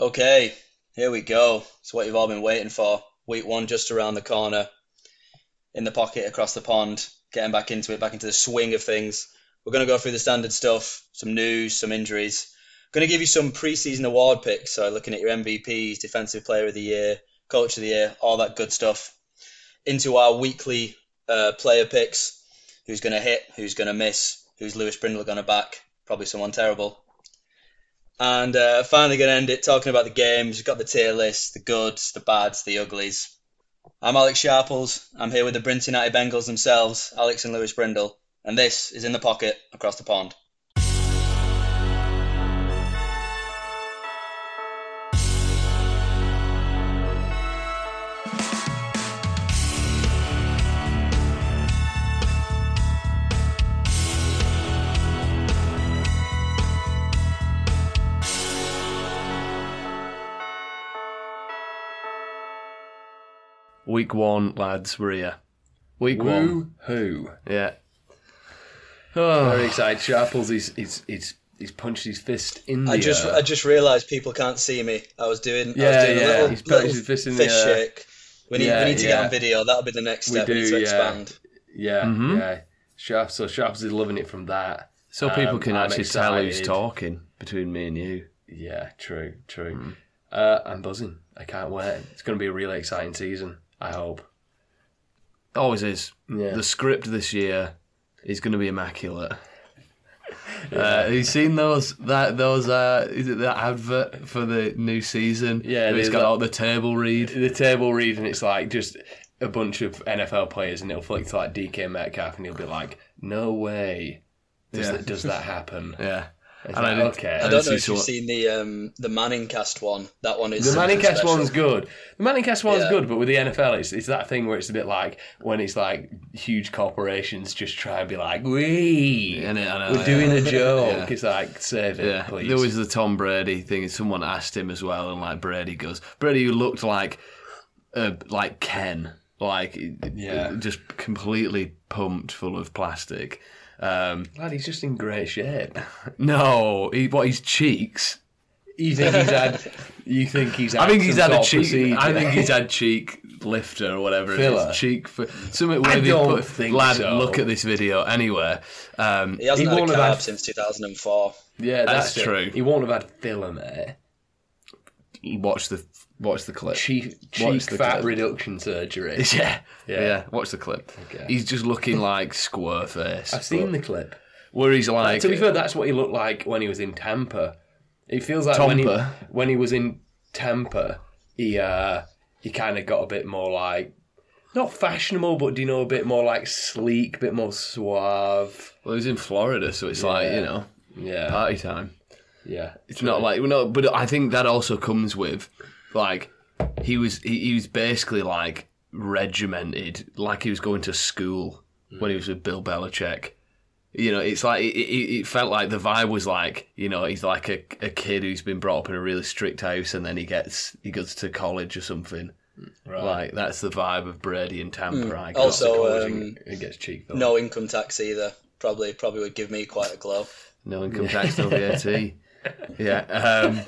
Okay, here we go. It's what you've all been waiting for. Week one just around the corner, in the pocket across the pond, getting back into it, back into the swing of things. We're going to go through the standard stuff, some news, some injuries. I'm Going to give you some preseason award picks. So looking at your MVPs, Defensive Player of the Year, Coach of the Year, all that good stuff. Into our weekly uh, player picks. Who's going to hit? Who's going to miss? Who's Lewis Brindle going to back? Probably someone terrible. And uh, finally, going to end it talking about the games. We've got the tier list, the goods, the bads, the uglies. I'm Alex Sharples. I'm here with the Brinton United Bengals themselves, Alex and Lewis Brindle. And this is In the Pocket Across the Pond. Week one, lads, we're here. Week one. Woo hoo. Yeah. Oh, Very excited. Sharples, he's, he's, he's, he's punched his fist in the I just air. I just realised people can't see me. I was doing I Yeah, was doing yeah, a little, he's put little his fist in the fish air. shake. We need Yeah, we need to get on video. That'll be the next We step. We, do, need to yeah. expand. yeah, Mhm. yeah. Sharp, so Sharples is loving it from that. so people Um, can I'm actually tell who's talking between me and you. Yeah, true, true. Hmm. Uh, I'm buzzing. I can't wait. It's going to be a really exciting season. I hope. Always is. Yeah. The script this year is going to be immaculate. Uh, have you seen those that those uh is it that advert for the new season? Yeah, it's got all the table read. the table read and it's like just a bunch of NFL players and it'll flick to like DK Metcalf and he'll be like, "No way, does Yeah. that does that happen?" Yeah, It's And I like, did- okay. I I don't know if you've some- seen the um, the Manning cast one. That one is The something Manning cast special. one's good. The Manning cast one's Yeah. good, but with the NFL, it's, it's that thing where it's a bit like when it's like huge corporations just try and be like, "We, I know, I know, we're yeah. doing a joke." Yeah. It's like, save it, yeah. please. There was the Tom Brady thing. Someone asked him as well, and like Brady goes, Brady who looked like, uh, like Ken, like Yeah. just completely pumped full of plastic. Um, Lad, he's just in great shape. no, he, what his cheeks. You think he's had? You think he's? Had I think he's had a cheek. procedure? I think he's had cheek lifter or whatever Filler? is. Cheek for something. I they don't put, think lad, so. look at this video anyway. Um, He hasn't He had a won't have carb had- since 2004. Yeah, That's that's, it. true. He won't have had filler, mate. watch the watch the clip. Cheek, cheek the fat clip. reduction surgery. Yeah, Yeah. yeah, Watch the clip. Okay. He's just looking like square face. I've seen the clip. where he's like. To be fair, that's what he looked like when he was in Tampa. It feels like when he, when he was in Tampa, he uh, he kind of got a bit more like not fashionable, but do you know a bit more like sleek, a bit more suave. well, he's in Florida, so it's like you know Yeah, party time. yeah. It's not like no, but I think that also comes with like he was he, he was basically like regimented, like he was going to school when he was with Bill Belichick. You know, it's like it, it, it felt like the vibe was like you know he's like a, a kid who's been brought up in a really strict house, and then he gets he goes to college or something. right. Like that's the vibe of Brady and Tampa. I guess. Also, um, it gets cheap. though. No income tax either. Probably probably would give me quite a glow. No income tax, no VAT. yeah. Um,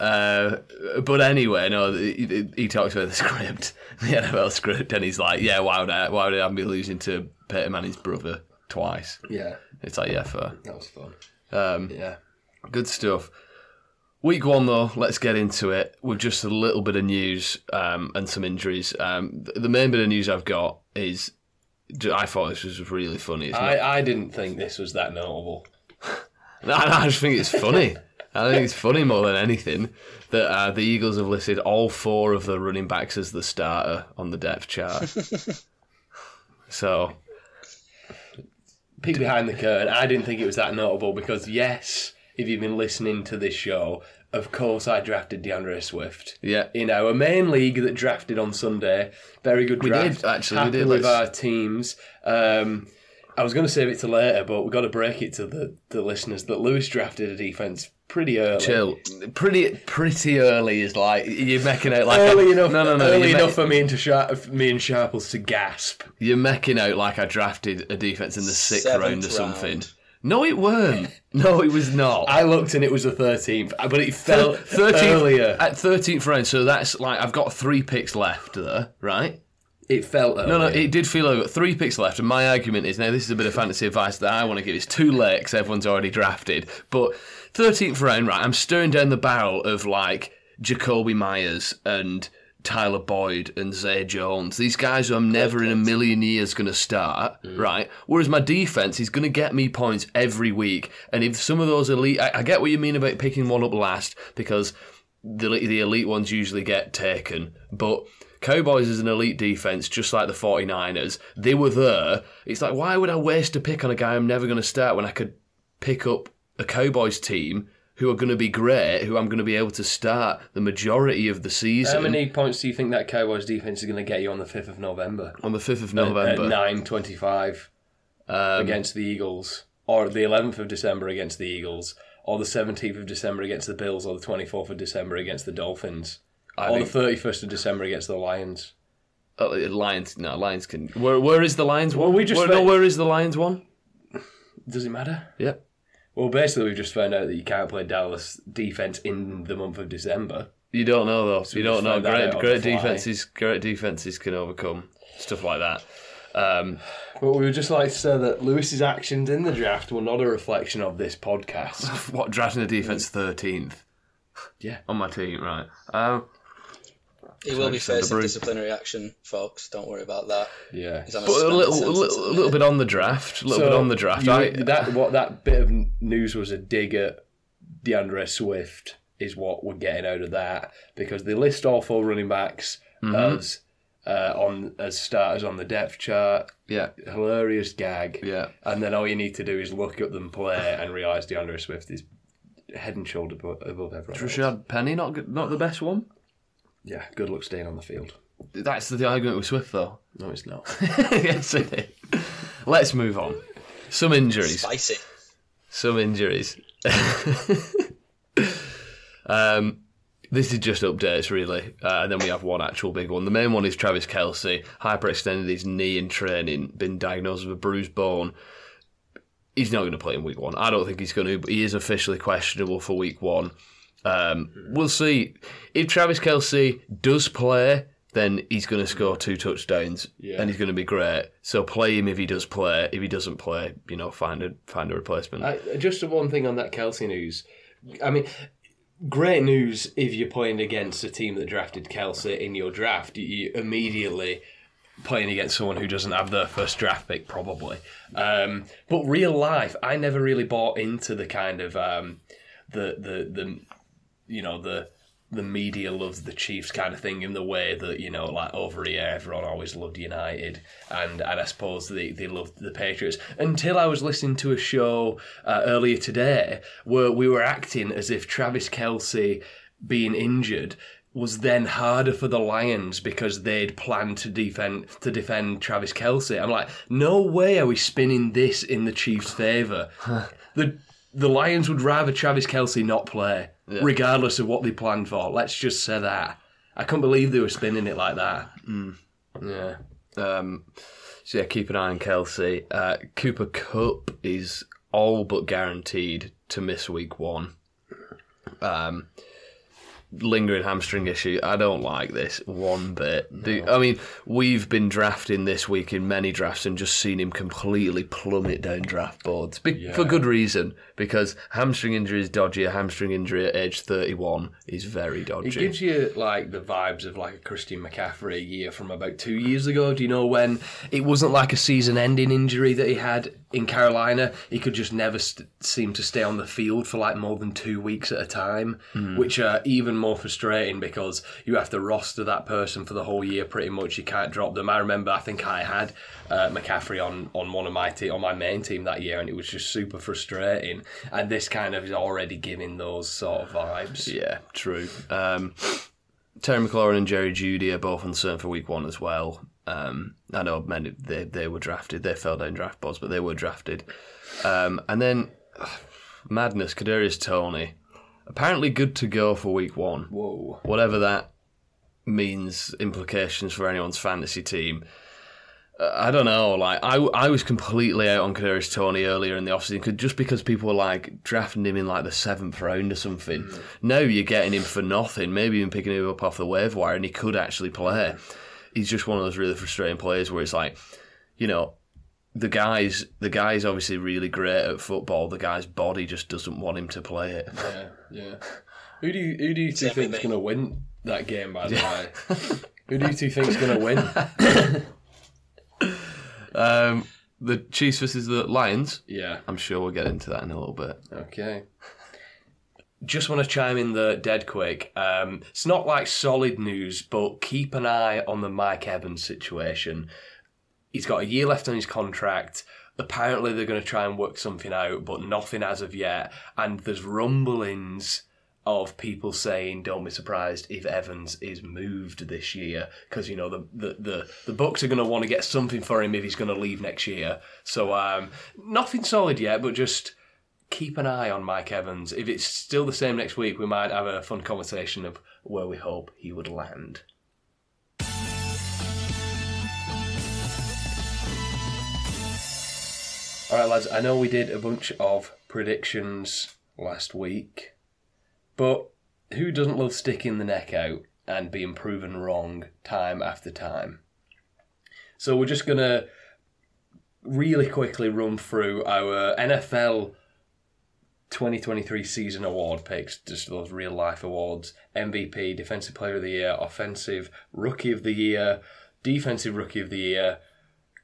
uh, but anyway, no, he, he talks about the script, the NFL script, and he's like, "Yeah, why would I? Why would I be losing to Peyton Manning's brother twice?" Yeah, It's like, yeah, fair. that was fun. Um, Yeah. good stuff. Week one, though, let's get into it with just a little bit of news um, and some injuries. Um, the main bit of news I've got is I thought this was really funny. I, I didn't think this was that notable. No, no, I just think it's funny. I think it's funny more than anything that uh, the Eagles have listed all four of the running backs as the starter on the depth chart. so peek behind the curtain. I didn't think it was that notable because yes, if you've been listening to this show, of course I drafted D'Andre Swift. yeah, In our main league that drafted on Sunday, very good draft. We did, actually, we Happy did. with Let's- our teams. Um, I was going to save it to later, but we've got to break it to the, the listeners that Lewis drafted a defense pretty early. chill. Pretty pretty early is like you're making out like Early I- enough, No, no, no. early enough ma- for me and to Sharp, me and Sharples to gasp. you're making out like I drafted a defense in the sixth Seventh round or something. round. No, it weren't. No, it was not. I looked and it was the 13th, uh, but it felt 13th, earlier. At 13th round, so that's like, I've got three picks left there, right? It felt earlier. No, no, it did feel like three picks left, and my argument is now this is a bit of fantasy advice that I want to give. It's too late because everyone's already drafted. But 13th round, right, I'm staring down the barrel of like Jakobi Meyers and Tyler Boyd and Zay Jones. These guys who I'm never in a million years going to start, mm. right? Whereas my defense is going to get me points every week. And if some of those elite, I, I get what you mean about picking one up last because the the elite ones usually get taken, but. Cowboys is an elite defense, just like the 49ers. They were there. It's like, why would I waste a pick on a guy I'm never going to start when I could pick up a Cowboys team who are going to be great, who I'm going to be able to start the majority of the season How many points do you think that Cowboys defense is going to get you on the 5th of November? on the 5th of At November? 9.25 Um, against the Eagles, or the 11th of December against the Eagles, or the 17th of December against the Bills, or the 24th of December against the Dolphins, I or think- the 31st of December against the Lions. Oh, Lions, no, Lions can. Where, where is the Lions one? Well, we just where, no, where is the Lions one? Does it matter? Yep. Well, basically, we've just found out that you can't play Dallas defense in the month of December. You don't know though. you don't know. Great, great defenses. Great defenses can overcome stuff like that. Um, But we would just like to say that Lewis's actions in the draft were not a reflection of this podcast. what drafting the defense thirteenth yeah. on my team, right? Um, He will be Alexander facing Bruce. disciplinary action, folks. Don't worry about that. Yeah. A but a little, a little, a little bit on the draft. A little bit on the draft. you- I, that what that bit of news was a dig at D'Andre Swift is what we're getting out of that because they list all four running backs Mm-hmm. as uh, on as starters on the depth chart. yeah, Hilarious gag. yeah. And then all you need to do is look at them play and realise D'Andre Swift is head and shoulder above, above everyone. else. Rashad Penny not not the best one. Yeah, good luck staying on the field. That's the argument with Swift though. No, it's not. yes, it is. Let's move on. Some injuries. Spicy. Some injuries. um, this is just updates, really. Uh, and then we have one actual big one. The main one is Travis Kelce. Hyperextended his knee in training, been diagnosed with a bruised bone. He's not going to play in week one. I don't think he's going to, but he is officially questionable for week one. Um, we'll see. If Travis Kelce does play, then he's going to score two touchdowns Yeah. and he's going to be great. So play him if he does play. If he doesn't play, you know, find a find a replacement. I, just one thing on that Kelce news. I mean, great news if you're playing against a team that drafted Kelce in your draft. You, immediately playing against someone who doesn't have their first draft pick, probably. Um, but real life, I never really bought into the kind of um, the the the you know the the media loves the Chiefs kind of thing in the way that you know like over here everyone always loved United and and I suppose they, they loved the Patriots until I was listening to a show uh, earlier today where we were acting as if Travis Kelce being injured was then harder for the Lions because they'd planned to defend to defend Travis Kelce. I'm like, no way are we spinning this in the Chiefs' favour. the the Lions would rather Travis Kelce not play, regardless of what they planned for. Let's just say that. I can't believe they were spinning it like that. Yeah. Um, so yeah, keep an eye on Kelce. Uh, Cooper Kupp is all but guaranteed to miss week one. Um, lingering hamstring issue. I don't like this one bit. The, I mean, we've been drafting this week in many drafts and just seen him completely plummet down draft boards Be- for good reason. Because hamstring injury is dodgy. A hamstring injury at age thirty-one is very dodgy. It gives you like the vibes of like a Christian McCaffrey year from about two years ago. Do you know when it wasn't like a season-ending injury that he had in Carolina? He could just never st- seem to stay on the field for like more than two weeks at a time, hmm. which are even more frustrating because you have to roster that person for the whole year. Pretty much, you can't drop them. I remember, I think I had uh, McCaffrey on on one of my te- on my main team that year, and it was just super frustrating. And this kind of is already giving those sort of vibes. Yeah, true. Um, Terry McLaurin and Jerry Jeudy are both uncertain for week one as well. Um, I know many they they were drafted. They fell down draft boards, but they were drafted. Um, and then ugh, madness. Kadarius Toney apparently good to go for week one. Whoa. Whatever that means, implications for anyone's fantasy team. Uh, I don't know. Like I, I was completely out on Kadarius Toney earlier in the offseason just because people were like drafting him in like the seventh round or something. Now you're getting him for nothing. Maybe even picking him up off the waiver wire, and he could actually play. He's just one of those really frustrating players where it's like, you know, the guy's the guy's obviously really great at football. The guy's body just doesn't want him to play it. Yeah, yeah. Who do you who do you two Same with think's me. going to win that game? By the way, who do you two think is going to win? Um, the Chiefs versus the Lions. Yeah. I'm sure we'll get into that in a little bit. Okay. Just want to chime in the dead quick. Um, it's not like solid news, but keep an eye on the Mike Evans situation. He's got a year left on his contract. Apparently, they're going to try and work something out, but nothing as of yet. And there's rumblings of people saying, "Don't be surprised if Evans is moved this year," because you know the the the, the Bucs are going to want to get something for him if he's going to leave next year. So um, nothing solid yet, but just keep an eye on Mike Evans. If it's still the same next week, we might have a fun conversation of where we hope he would land. All right, lads. I know we did a bunch of predictions last week, but who doesn't love sticking the neck out and being proven wrong time after time? So we're just gonna really quickly run through our NFL 2023 season award picks, just those real life awards MVP, Defensive Player of the Year, Offensive Rookie of the Year, Defensive Rookie of the Year,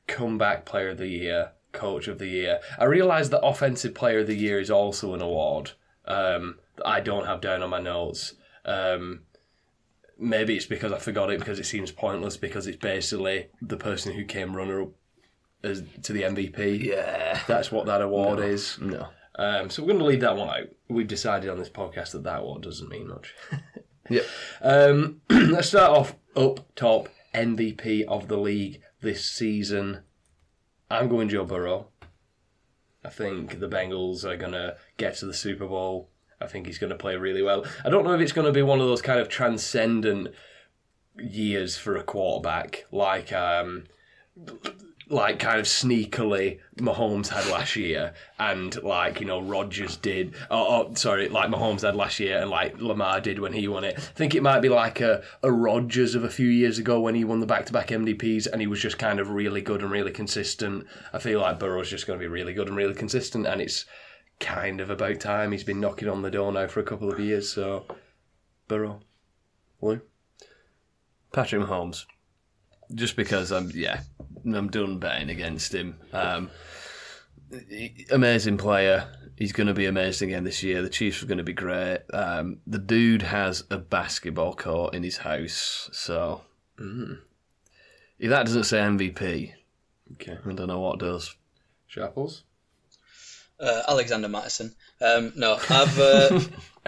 Comeback Player of the Year, Coach of the Year. I realise that Offensive Player of the Year is also an award um, that I don't have down on my notes. Um, maybe it's because I forgot it because it seems pointless because it's basically the person who came runner up as to the MVP. Yeah. That's what that award is. No. Um, so we're going to leave that one out. We've decided on this podcast that that one doesn't mean much. Yep. Um, let's start off up top. MVP of the league this season. I'm going Joe Burrow. I think the Bengals are going to get to the Super Bowl. I think he's going to play really well. I don't know if it's going to be one of those kind of transcendent years for a quarterback, like um, like kind of sneakily Mahomes had last year, and like you know Rodgers did. Oh, oh, sorry, like Mahomes had last year, and like Lamar did when he won it. I think it might be like a a Rodgers of a few years ago when he won the back to back MVPs, and he was just kind of really good and really consistent. I feel like Burrow's just going to be really good and really consistent, and it's kind of about time. He's been knocking on the door now for a couple of years, so Burrow, Lou. Patrick Mahomes. Just because I'm, yeah, I'm done betting against him. Um, amazing player. He's going to be amazing again this year. The Chiefs are going to be great. Um, the dude has a basketball court in his house, so if that doesn't say MVP, Okay, I don't know what does. Shapples, Uh, Alexander Mattison. Um, no, I've. Uh,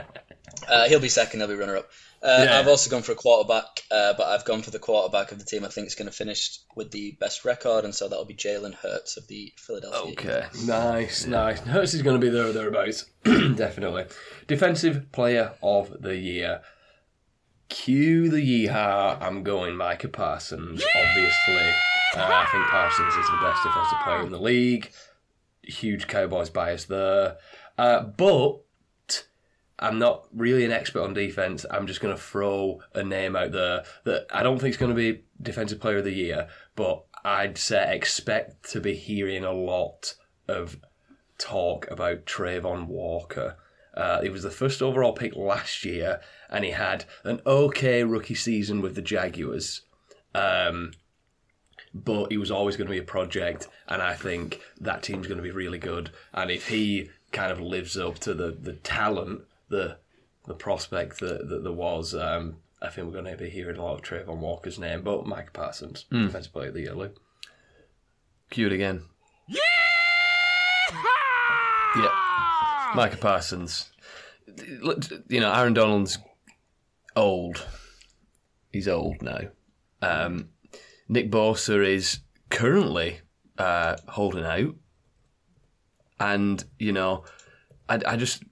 uh, he'll be second. He'll be runner up. Uh, Yeah. I've also gone for a quarterback, uh, but I've gone for the quarterback of the team I think is going to finish with the best record, and so that'll be Jalen Hurts of the Philadelphia. Okay. Nice, nice. Hurts is going to be there or thereabouts. Definitely. Defensive player of the year. Cue the yeehaw. I'm going Micah Parsons, obviously. Uh, I think Parsons is the best defensive player in the league. Huge Cowboys bias there. Uh, but I'm not really an expert on defense. I'm just going to throw a name out there that I don't think is going to be defensive player of the year, but I'd say expect to be hearing a lot of talk about Travon Walker. Uh, he was the first overall pick last year, and he had an okay rookie season with the Jaguars. Um, but he was always going to be a project, and I think that team's going to be really good. And if he kind of lives up to the, the talent, the the prospect that, that there was, um, I think we're going to be hearing a lot of Travon Walker's name. But Mike Parsons, defensive player of the year, Lou. Cue it again. Yeah. Yeah. Micah Parsons. You know, Aaron Donald's old. He's old now. Um, Nick Bosa is currently uh, holding out. And, you know, I, I just.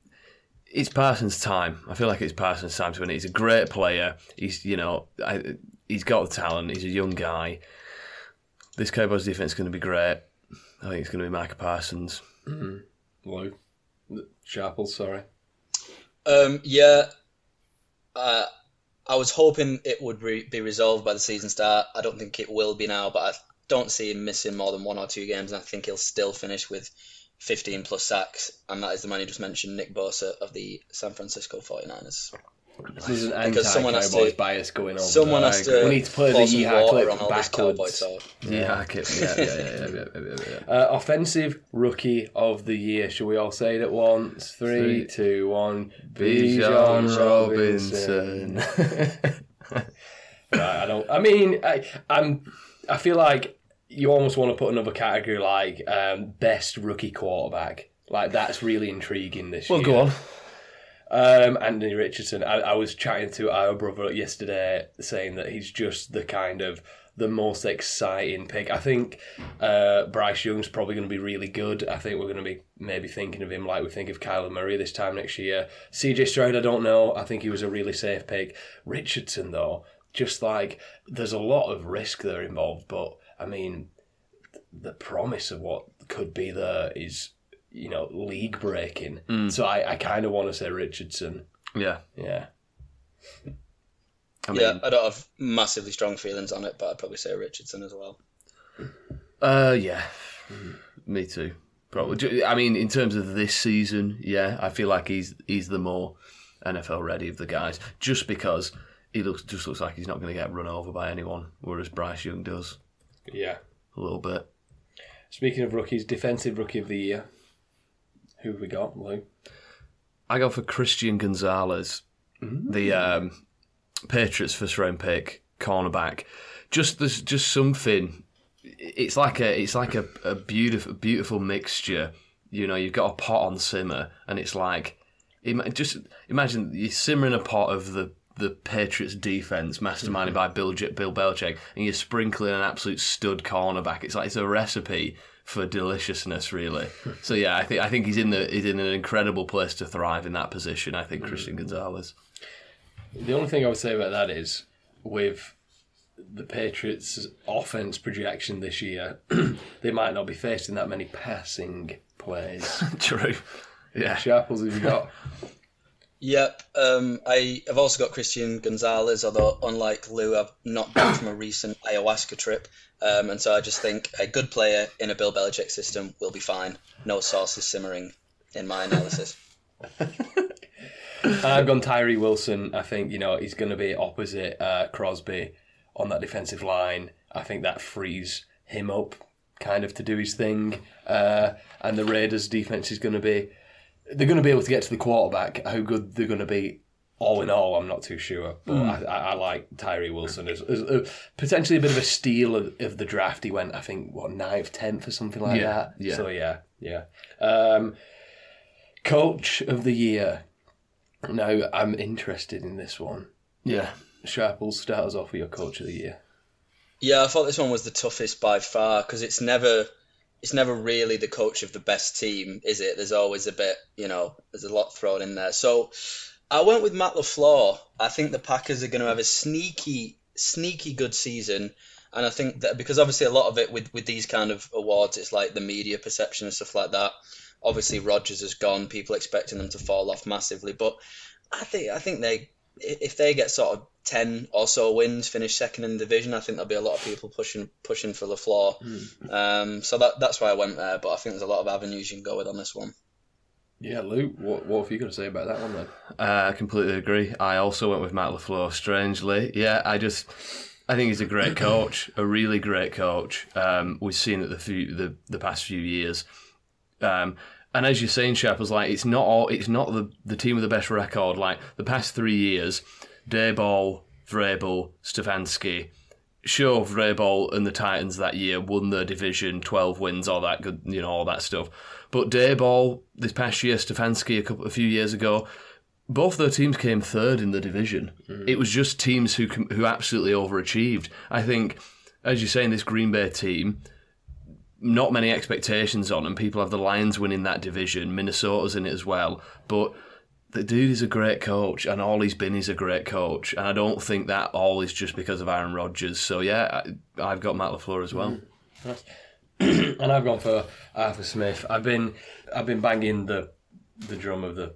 It's Parsons' time. I feel like it's Parsons' time to win it. He's a great player. He's, you know, I, he's got the talent. He's a young guy. This Cowboys defense is going to be great. I think it's going to be Micah Parsons. Lou. Sharples, sorry. Um, yeah, uh, I was hoping it would re- be resolved by the season start. I don't think it will be now, but I don't see him missing more than one or two games, and I think he'll still finish with 15 plus sacks, and that is the man you just mentioned, Nick Bosa of the San Francisco 49ers. There's an Because someone has anti-Cowboys to- bias going on. Someone I has agree. to We need to play the Yeehaw clip on all this cowboy backwards. talk. Yeah, yeah, yeah, yeah, yeah. Uh, offensive rookie of the year. Shall we all say it at once? Three, Three. two, one. Bijan Bijan Robinson. right, I don't. I mean, I, I'm. I feel like you almost want to put another category like um, best rookie quarterback. Like that's really intriguing this Well, year. Well, go on. Um, Anthony Richardson. I, I was chatting to our brother yesterday, saying that he's just the kind of the most exciting pick. I think uh, Bryce Young's probably going to be really good. I think we're going to be maybe thinking of him like we think of Kyler Murray this time next year. CJ Stroud, I don't know. I think he was a really safe pick. Richardson, though, just like there's a lot of risk there involved, but I mean, the promise of what could be there is. You know, league breaking. So I, I kind of want to say Richardson. Yeah, Yeah. I mean, yeah, I don't have massively strong feelings on it, but I'd probably say Richardson as well. Uh, yeah, me too. Probably. I mean, in terms of this season, yeah, I feel like he's he's the more NFL ready of the guys, just because he looks just looks like he's not going to get run over by anyone, whereas Bryce Young does Yeah. a little bit. Speaking of rookies, defensive rookie of the year. Who have we got, Lou? I go for Christian Gonzalez, the um, Patriots first round pick, cornerback. Just there's just something. It's like a it's like a, a beautiful beautiful mixture. You know, you've got a pot on simmer, and it's like just imagine you're simmering a pot of the the Patriots defense, masterminded mm-hmm. by Bill Bill Belichick, and you're sprinkling an absolute stud cornerback. It's like it's a recipe for deliciousness, really. so yeah, I think I think he's in the he's in an incredible place to thrive in that position. I think Christian mm-hmm. Gonzalez. The only thing I would say about that is with the Patriots' offense projection this year, they might not be facing that many passing plays. True. Yeah. Sharples, have you got? Yep. Um, I have also got Christian Gonzalez, although unlike Lou, I've not back from a recent ayahuasca trip, um, and so I just think a good player in a Bill Belichick system will be fine. No sauce is simmering in my analysis. I've gone Tyree Wilson. I think you know he's going to be opposite uh, Crosby on that defensive line. I think that frees him up, kind of to do his thing. Uh, and the Raiders' defense is going to be they're going to be able to get to the quarterback. How good they're going to be, all in all, I'm not too sure. But I, I, I like Tyree Wilson as, as uh, potentially a bit of a steal of, of the draft. He went, I think, what ninth, tenth, or something like Yeah, that. yeah. So yeah, yeah. Um, coach of the year. Now I'm interested in this one. Yeah. Sharples, start us off with your coach of the year. Yeah, I thought this one was the toughest by far because it's never it's never really the coach of the best team, is it? There's always a bit, you know, there's a lot thrown in there. So I went with Matt LaFleur. I think the Packers are going to have a sneaky, sneaky good season. And I think that because obviously a lot of it with, with these kind of awards, it's like the media perception and stuff like that. Obviously, Rodgers has gone. People expecting them to fall off massively, but I think I think they if they get sort of ten or so wins, finish second in the division, I think there'll be a lot of people pushing pushing for Lafleur. Um, so that that's why I went there. But I think there's a lot of avenues you can go with on this one. Yeah, Luke, what, what have you got to say about that one then? Uh, I completely agree. I also went with Matt LaFleur, strangely. Yeah, I just. I think he's a great coach, a really great coach. Um, we've seen it the few the, the past few years. Um, and as you're saying, Shep, was like it's not all it's not the, the team with the best record. Like the past three years, Daboll, Vrabel, Stefanski. Sure, Vrabel and the Titans that year won their division, twelve wins, all that good, you know, all that stuff. But Daboll this past year, Stefanski a couple a few years ago, both their teams came third in the division. Hmm. It was just teams who who absolutely overachieved. I think, as you say, in this Green Bay team, not many expectations on, and people have the Lions winning that division. Minnesota's in it as well, but the dude is a great coach, and all he's been is a great coach. And I don't think that all is just because of Aaron Rodgers. So yeah, I, I've got Matt Lafleur as well. and I've gone for Arthur Smith. I've been I've been banging the the drum of the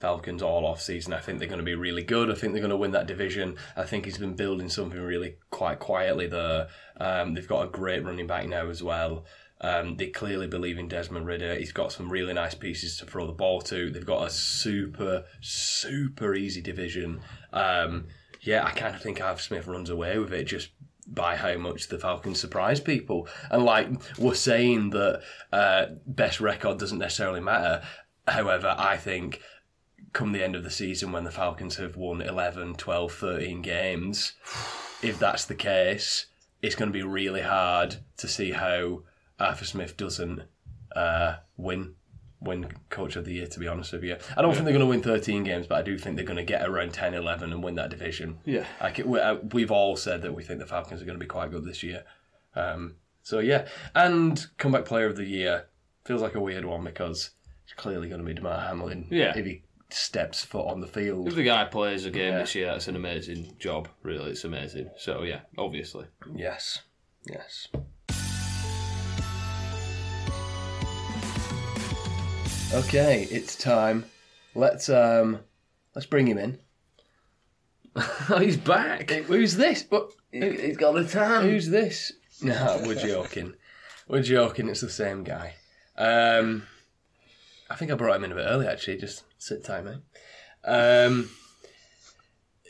Falcons all off season. I think they're going to be really good. I think they're going to win that division. I think he's been building something really quite quietly there. Um, they've got a great running back now as well. Um, they clearly believe in Desmond Ridder. He's got some really nice pieces to throw the ball to. They've got a super, super easy division. Um, yeah, I kind of think Arthur Smith runs away with it just by how much the Falcons surprise people. And like we're saying that uh, best record doesn't necessarily matter. However, I think come the end of the season when the Falcons have won 11, 12, 13 games, if that's the case, it's going to be really hard to see how Arthur Smith doesn't uh, win win coach of the year to be honest with you. I don't think they're going to win 13 games, but I do think they're going to get around 10 11 and win that division. Yeah. Like uh, we've all said that we think the Falcons are going to be quite good this year. Um, so yeah, and comeback player of the year feels like a weird one because it's clearly going to be Damar Hamlin. Yeah. if he steps foot on the field. If the guy plays a game Yeah. this year, that's an amazing job. Really, it's amazing. So yeah, obviously. Yes, yes. Okay, it's time. Let's um, let's bring him in. oh, he's back. Who's this? What? He's got a tan. Who's this? No, we're joking. We're joking. It's the same guy. Um, I think I brought him in a bit early. Actually, just sit tight, mate. Um,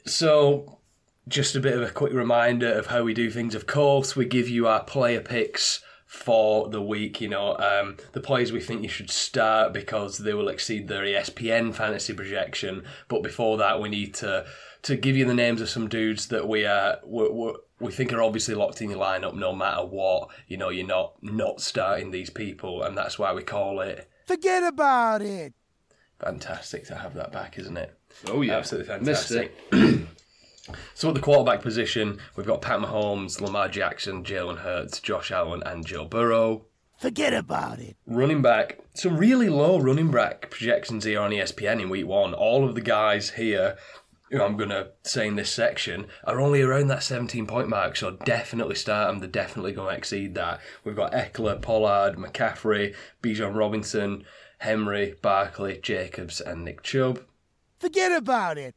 so, just a bit of a quick reminder of how we do things. Of course, we give you our player picks for the week. You know, um, the players we think you should start because they will exceed their ESPN fantasy projection. But before that, we need to to give you the names of some dudes that we uh, we we we think are obviously locked in your lineup no matter what. You know, you're not not starting these people, and that's why we call it Forget about it. fantastic to have that back, isn't it? Oh yeah, Absolutely fantastic. So at the quarterback position, we've got Pat Mahomes, Lamar Jackson, Jalen Hurts, Josh Allen, and Joe Burrow. Forget about it. Running back, some really low running back projections here on ESPN in week one. All of the guys here, who I'm going to say in this section, are only around that 17 point mark, so definitely start them. They're definitely going to exceed that. We've got Ekeler, Pollard, McCaffrey, Bijan Robinson, Henry, Barkley, Jacobs, and Nick Chubb. Forget about it.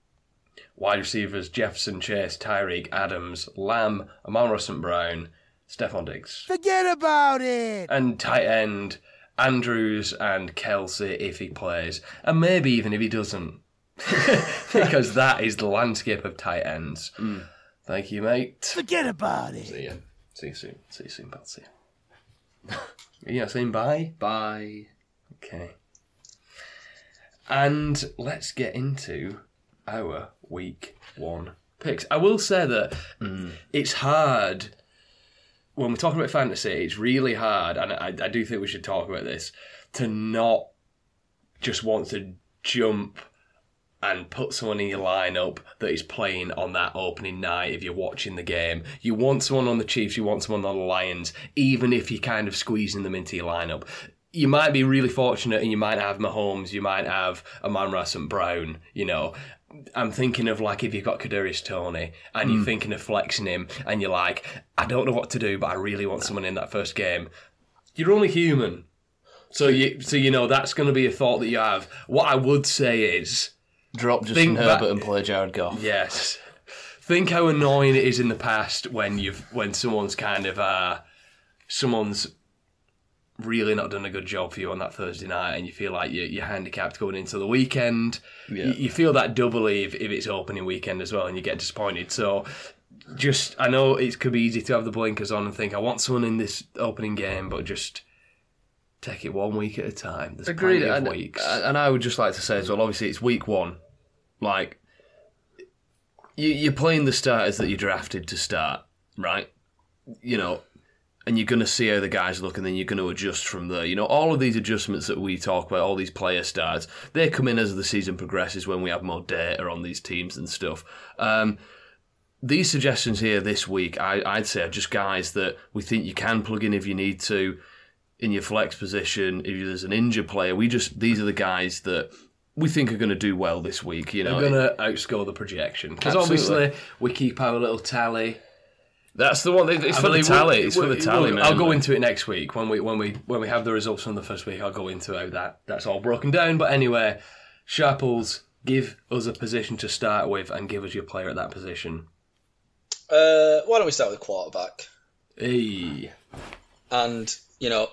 Wide receivers Jefferson, Chase, Tyreek, Adams, Lamb, Amon St. Brown, Stefon Diggs. Forget about it. And tight end Andrews and Kelce if he plays. And maybe even if he doesn't. because that is the landscape of tight ends. Mm. Thank you, mate. Forget about it. See you. See you soon. See you soon, pal. See you. Not saying bye? Bye. Okay. And let's get into our week one picks. I will say that it's hard when we're talking about fantasy. It's really hard, and I, I do think we should talk about this to not just want to jump and put someone in your lineup that is playing on that opening night if you're watching the game. You want someone on the Chiefs, you want someone on the Lions, even if you're kind of squeezing them into your lineup. You might be really fortunate and you might have Mahomes, you might have Amon St. Brown, you know. I'm thinking of like if you've got Kadarius Toney and you're thinking of flexing him and you're like, I don't know what to do, but I really want someone in that first game. You're only human. So you so you know that's gonna be a thought that you have. What I would say is Drop Justin Herbert back- and play Jared Goff. Yes. Think how annoying it is in the past when you've when someone's kind of uh someone's really not done a good job for you on that Thursday night and you feel like you're, you're handicapped going into the weekend. Yeah. You, you feel that doubly if, if it's opening weekend as well and you get disappointed. So just I know it could be easy to have the blinkers on and think I want someone in this opening game, but just take it one week at a time. There's Agreed. plenty of And, weeks. Uh, and I would just like to say as well, obviously it's week one. Like, you, you're playing the starters that you drafted to start, right? You know, and you're going to see how the guys look and then you're going to adjust from there. You know, all of these adjustments that we talk about, all these player starts, they come in as the season progresses when we have more data on these teams and stuff. Um, these suggestions here this week, I, I'd say, are just guys that we think you can plug in if you need to in your flex position. If there's an injured player, we just these are the guys that we think are going to do well this week. You know, They're going to outscore the projection because obviously we keep our little tally. That's the one. It's I for the tally. we- It's for the tally, we'll- man. I'll go into it next week when we when we when we have the results from the first week. I'll go into how that that's all broken down. But anyway, Sharples, give us a position to start with and give us your player at that position. Uh, why don't we start with quarterback? Hey, And you know,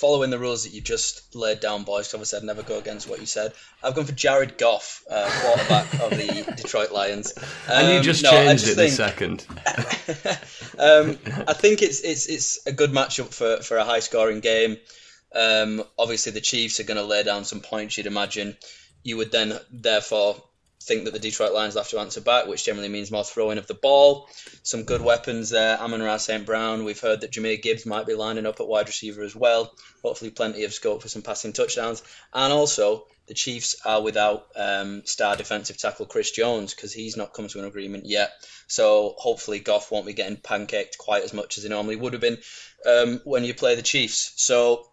following the rules that you just laid down, boys. Obviously, I'd never go against what you said. I've gone for Jared Goff, uh, quarterback of the Detroit Lions. and you Um, just no, changed just it think- second. um, I think it's it's it's a good matchup for for a high scoring game. Um, obviously, the Chiefs are going to lay down some points. You'd imagine. You would then therefore think that the Detroit Lions will have to answer back, which generally means more throwing of the ball. Some good weapons there. Amon Ra St. Brown. We've heard that Jahmyr Gibbs might be lining up at wide receiver as well. Hopefully, plenty of scope for some passing touchdowns. And also, the Chiefs are without um, star defensive tackle Chris Jones because he's not come to an agreement yet. So hopefully Goff won't be getting pancaked quite as much as he normally would have been um, when you play the Chiefs. So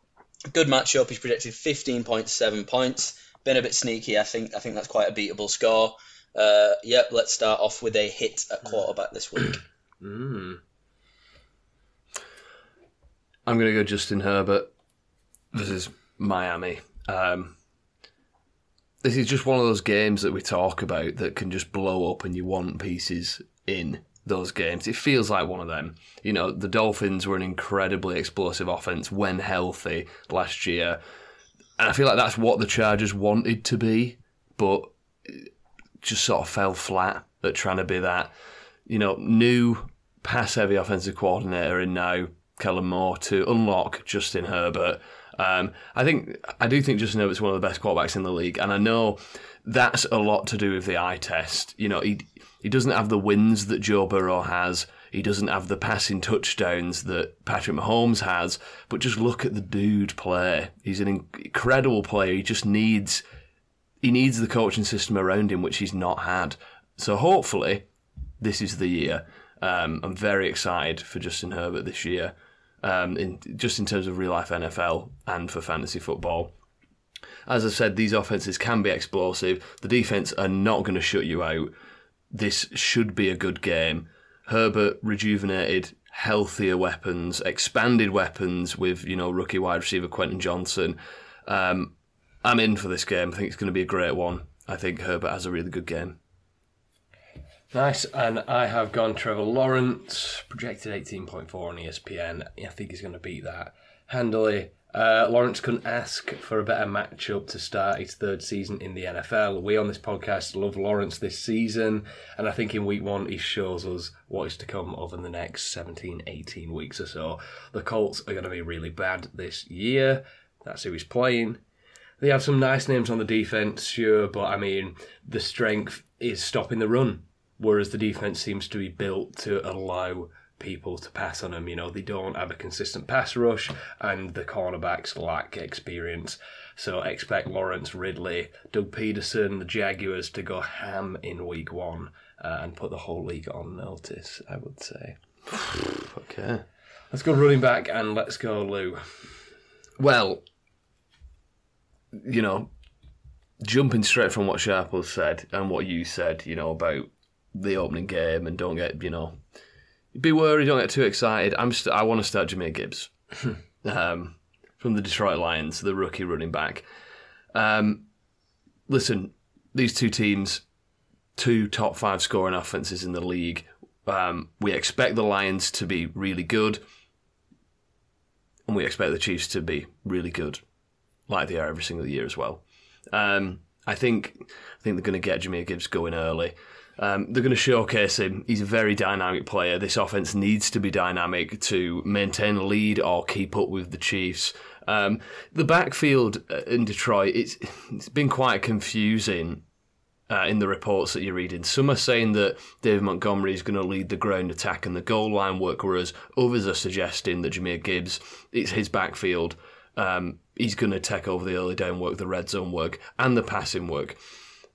good matchup. He's projected 15.7 points. Been a bit sneaky. I think. I think that's quite a beatable score. Uh, yep. Let's start off with a hit at quarterback this week. mm. I'm going to go Justin Herbert. This is Miami. Um, this is just one of those games that we talk about that can just blow up and you want pieces in those games. It feels like one of them. You know, the Dolphins were an incredibly explosive offense when healthy last year. And I feel like that's what the Chargers wanted to be, but just sort of fell flat at trying to be that. You know, new pass heavy offensive coordinator in now Kellen Moore to unlock Justin Herbert. Um, I think I do think Justin Herbert's one of the best quarterbacks in the league, and I know that's a lot to do with the eye test. You know, he he doesn't have the wins that Joe Burrow has. He doesn't have the passing touchdowns that Patrick Mahomes has. But just look at the dude play. He's an incredible player. He just needs he needs the coaching system around him, which he's not had. So hopefully, this is the year. Um, I'm very excited for Justin Herbert this year, um, in just in terms of real life NFL and for fantasy football. As I said, these offenses can be explosive. The defense are not going to shut you out. This should be a good game. Herbert rejuvenated, healthier weapons, expanded weapons with you know rookie wide receiver Quentin Johnson. Um, I'm in for this game. I think it's going to be a great one. I think Herbert has a really good game. Nice, and I have gone Trevor Lawrence, projected 18.4 on ESPN. I think he's going to beat that handily. Uh, Lawrence couldn't ask for a better matchup to start his third season in the NFL. We on this podcast love Lawrence this season, and I think in week one he shows us what is to come over the next 17, 18 weeks or so. The Colts are going to be really bad this year. That's who he's playing. They have some nice names on the defense, sure, but I mean, the strength is stopping the run, whereas the defense seems to be built to allow people to pass on them. You know, they don't have a consistent pass rush, and the cornerbacks lack experience. So expect Lawrence Ridley, Doug Pederson, the Jaguars to go ham in week one uh, and put the whole league on notice, I would say. Okay. Let's go running back and let's go Lou. Well, you know, jumping straight from what Sharple said and what you said, you know, about the opening game and don't get, you know, be worried, don't get too excited. I'm st- I want to start Jahmyr Gibbs um, from the Detroit Lions, the rookie running back. Um, listen, these two teams, two top five scoring offenses in the league. Um, we expect the Lions to be really good, and we expect the Chiefs to be really good, like they are every single year as well. Um, I think I think they're going to get Jahmyr Gibbs going early. Um, they're going to showcase him. He's a very dynamic player. This offense needs to be dynamic to maintain a lead or keep up with the Chiefs. Um, the backfield uh, in Detroit, it's it's been quite confusing uh, in the reports that you're reading. Some are saying that David Montgomery is going to lead the ground attack and the goal line work, whereas others are suggesting that Jahmyr Gibbs, it's his backfield. Um, he's going to take over the early down work, the red zone work, and the passing work,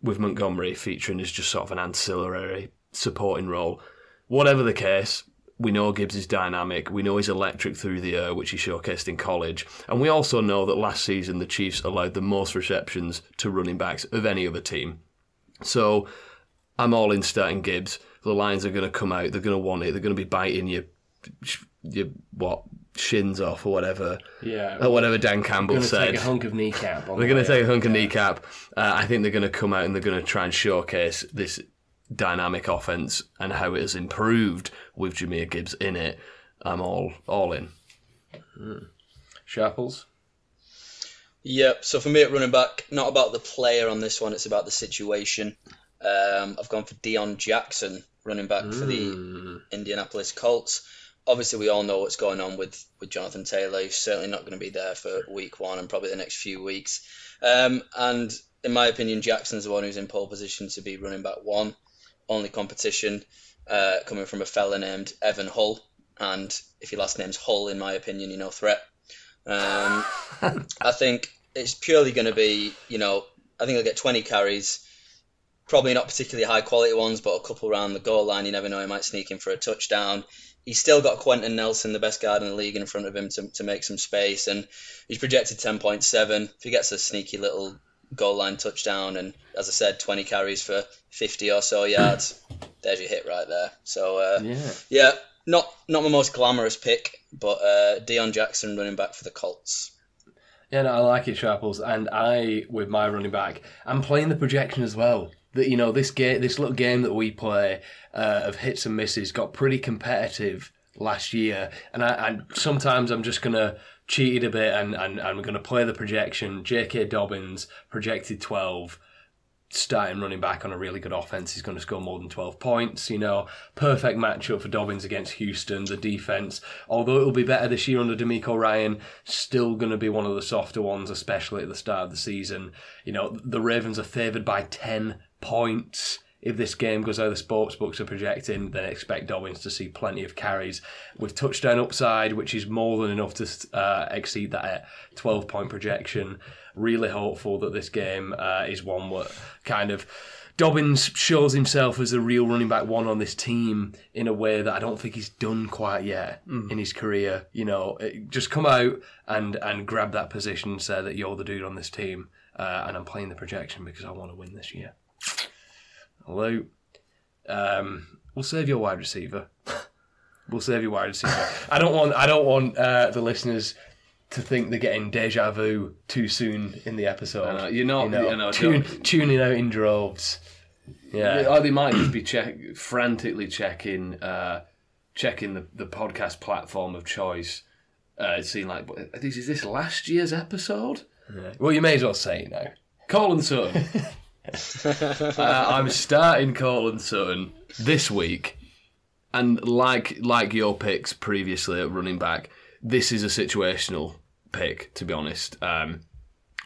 with Montgomery featuring as just sort of an ancillary supporting role. Whatever the case, we know Gibbs is dynamic. We know he's electric through the air, which he showcased in college. And we also know that last season the Chiefs allowed the most receptions to running backs of any other team. So I'm all in starting Gibbs. the Lions are going to come out. They're going to want it. They're going to be biting your, your what shins off or whatever. Yeah. Or whatever Dan Campbell going to said. take a hunk of kneecap. On They're going to take a up. hunk of kneecap. Uh, I think they're going to come out and they're going to try and showcase this dynamic offense and how it has improved with Jahmyr Gibbs in it. I'm all all in. Sharples. Yep. So for me at running back, not about the player on this one, it's about the situation. Um, I've gone for Deon Jackson, running back for the Indianapolis Colts. Obviously, we all know what's going on with, with Jonathan Taylor. He's certainly not going to be there for week one and probably the next few weeks. Um, and in my opinion, Jackson's the one who's in pole position to be running back one. Only competition uh, coming from a fella named Evan Hull. And if your last name's Hull, in my opinion, you're no threat. Um, I think it's purely going to be, you know, I think he'll get 20 carries, probably not particularly high quality ones, but a couple around the goal line. You never know, he might sneak in for a touchdown. He's still got Quenton Nelson, the best guard in the league, in front of him to, to make some space, and he's projected 10.7. If he gets a sneaky little goal line touchdown, and as I said, 20 carries for 50 or so yards, there's your hit right there. So, uh, Yeah. yeah, not not my most glamorous pick, but uh, Deon Jackson running back for the Colts. Yeah, no, I like it, Sharples, and I, with my running back, I'm playing the projection as well. That you know, this game, this little game that we play uh, of hits and misses got pretty competitive last year, and I, and sometimes I'm just gonna cheat it a bit and, and I'm gonna play the projection. J.K. Dobbins projected 12, starting running back on a really good offense. He's going to score more than 12 points. You know, perfect matchup for Dobbins against Houston. The defense, although it'll be better this year under DeMeco Ryan, still going to be one of the softer ones, especially at the start of the season. You know, the Ravens are favoured by 10 points. If this game goes how the sports books are projecting, then expect Dobbins to see plenty of carries with touchdown upside, which is more than enough to uh, exceed that 12 point projection. Really hopeful that this game uh, is one where kind of Dobbins shows himself as a real running back one on this team in a way that I don't think he's done quite yet in his career. You know, just come out and and grab that position and say that you're the dude on this team. Uh, and I'm playing the projection because I want to win this year. Hello. Um, we'll save your wide receiver. We'll save your wide receiver. I don't want. I don't want uh, the listeners to think they're getting deja vu too soon in the episode. Know, you're not- You know, you know, tune, tuning out in droves. Yeah. Or they might just be check frantically checking uh, checking the, the podcast platform of choice, uh, seeing like, this is this last year's episode? Well, you may as well say it now. Courtland Sutton. uh, I'm starting Courtland Sutton this week, and like like your picks previously at running back, this is a situational pick. To be honest, um,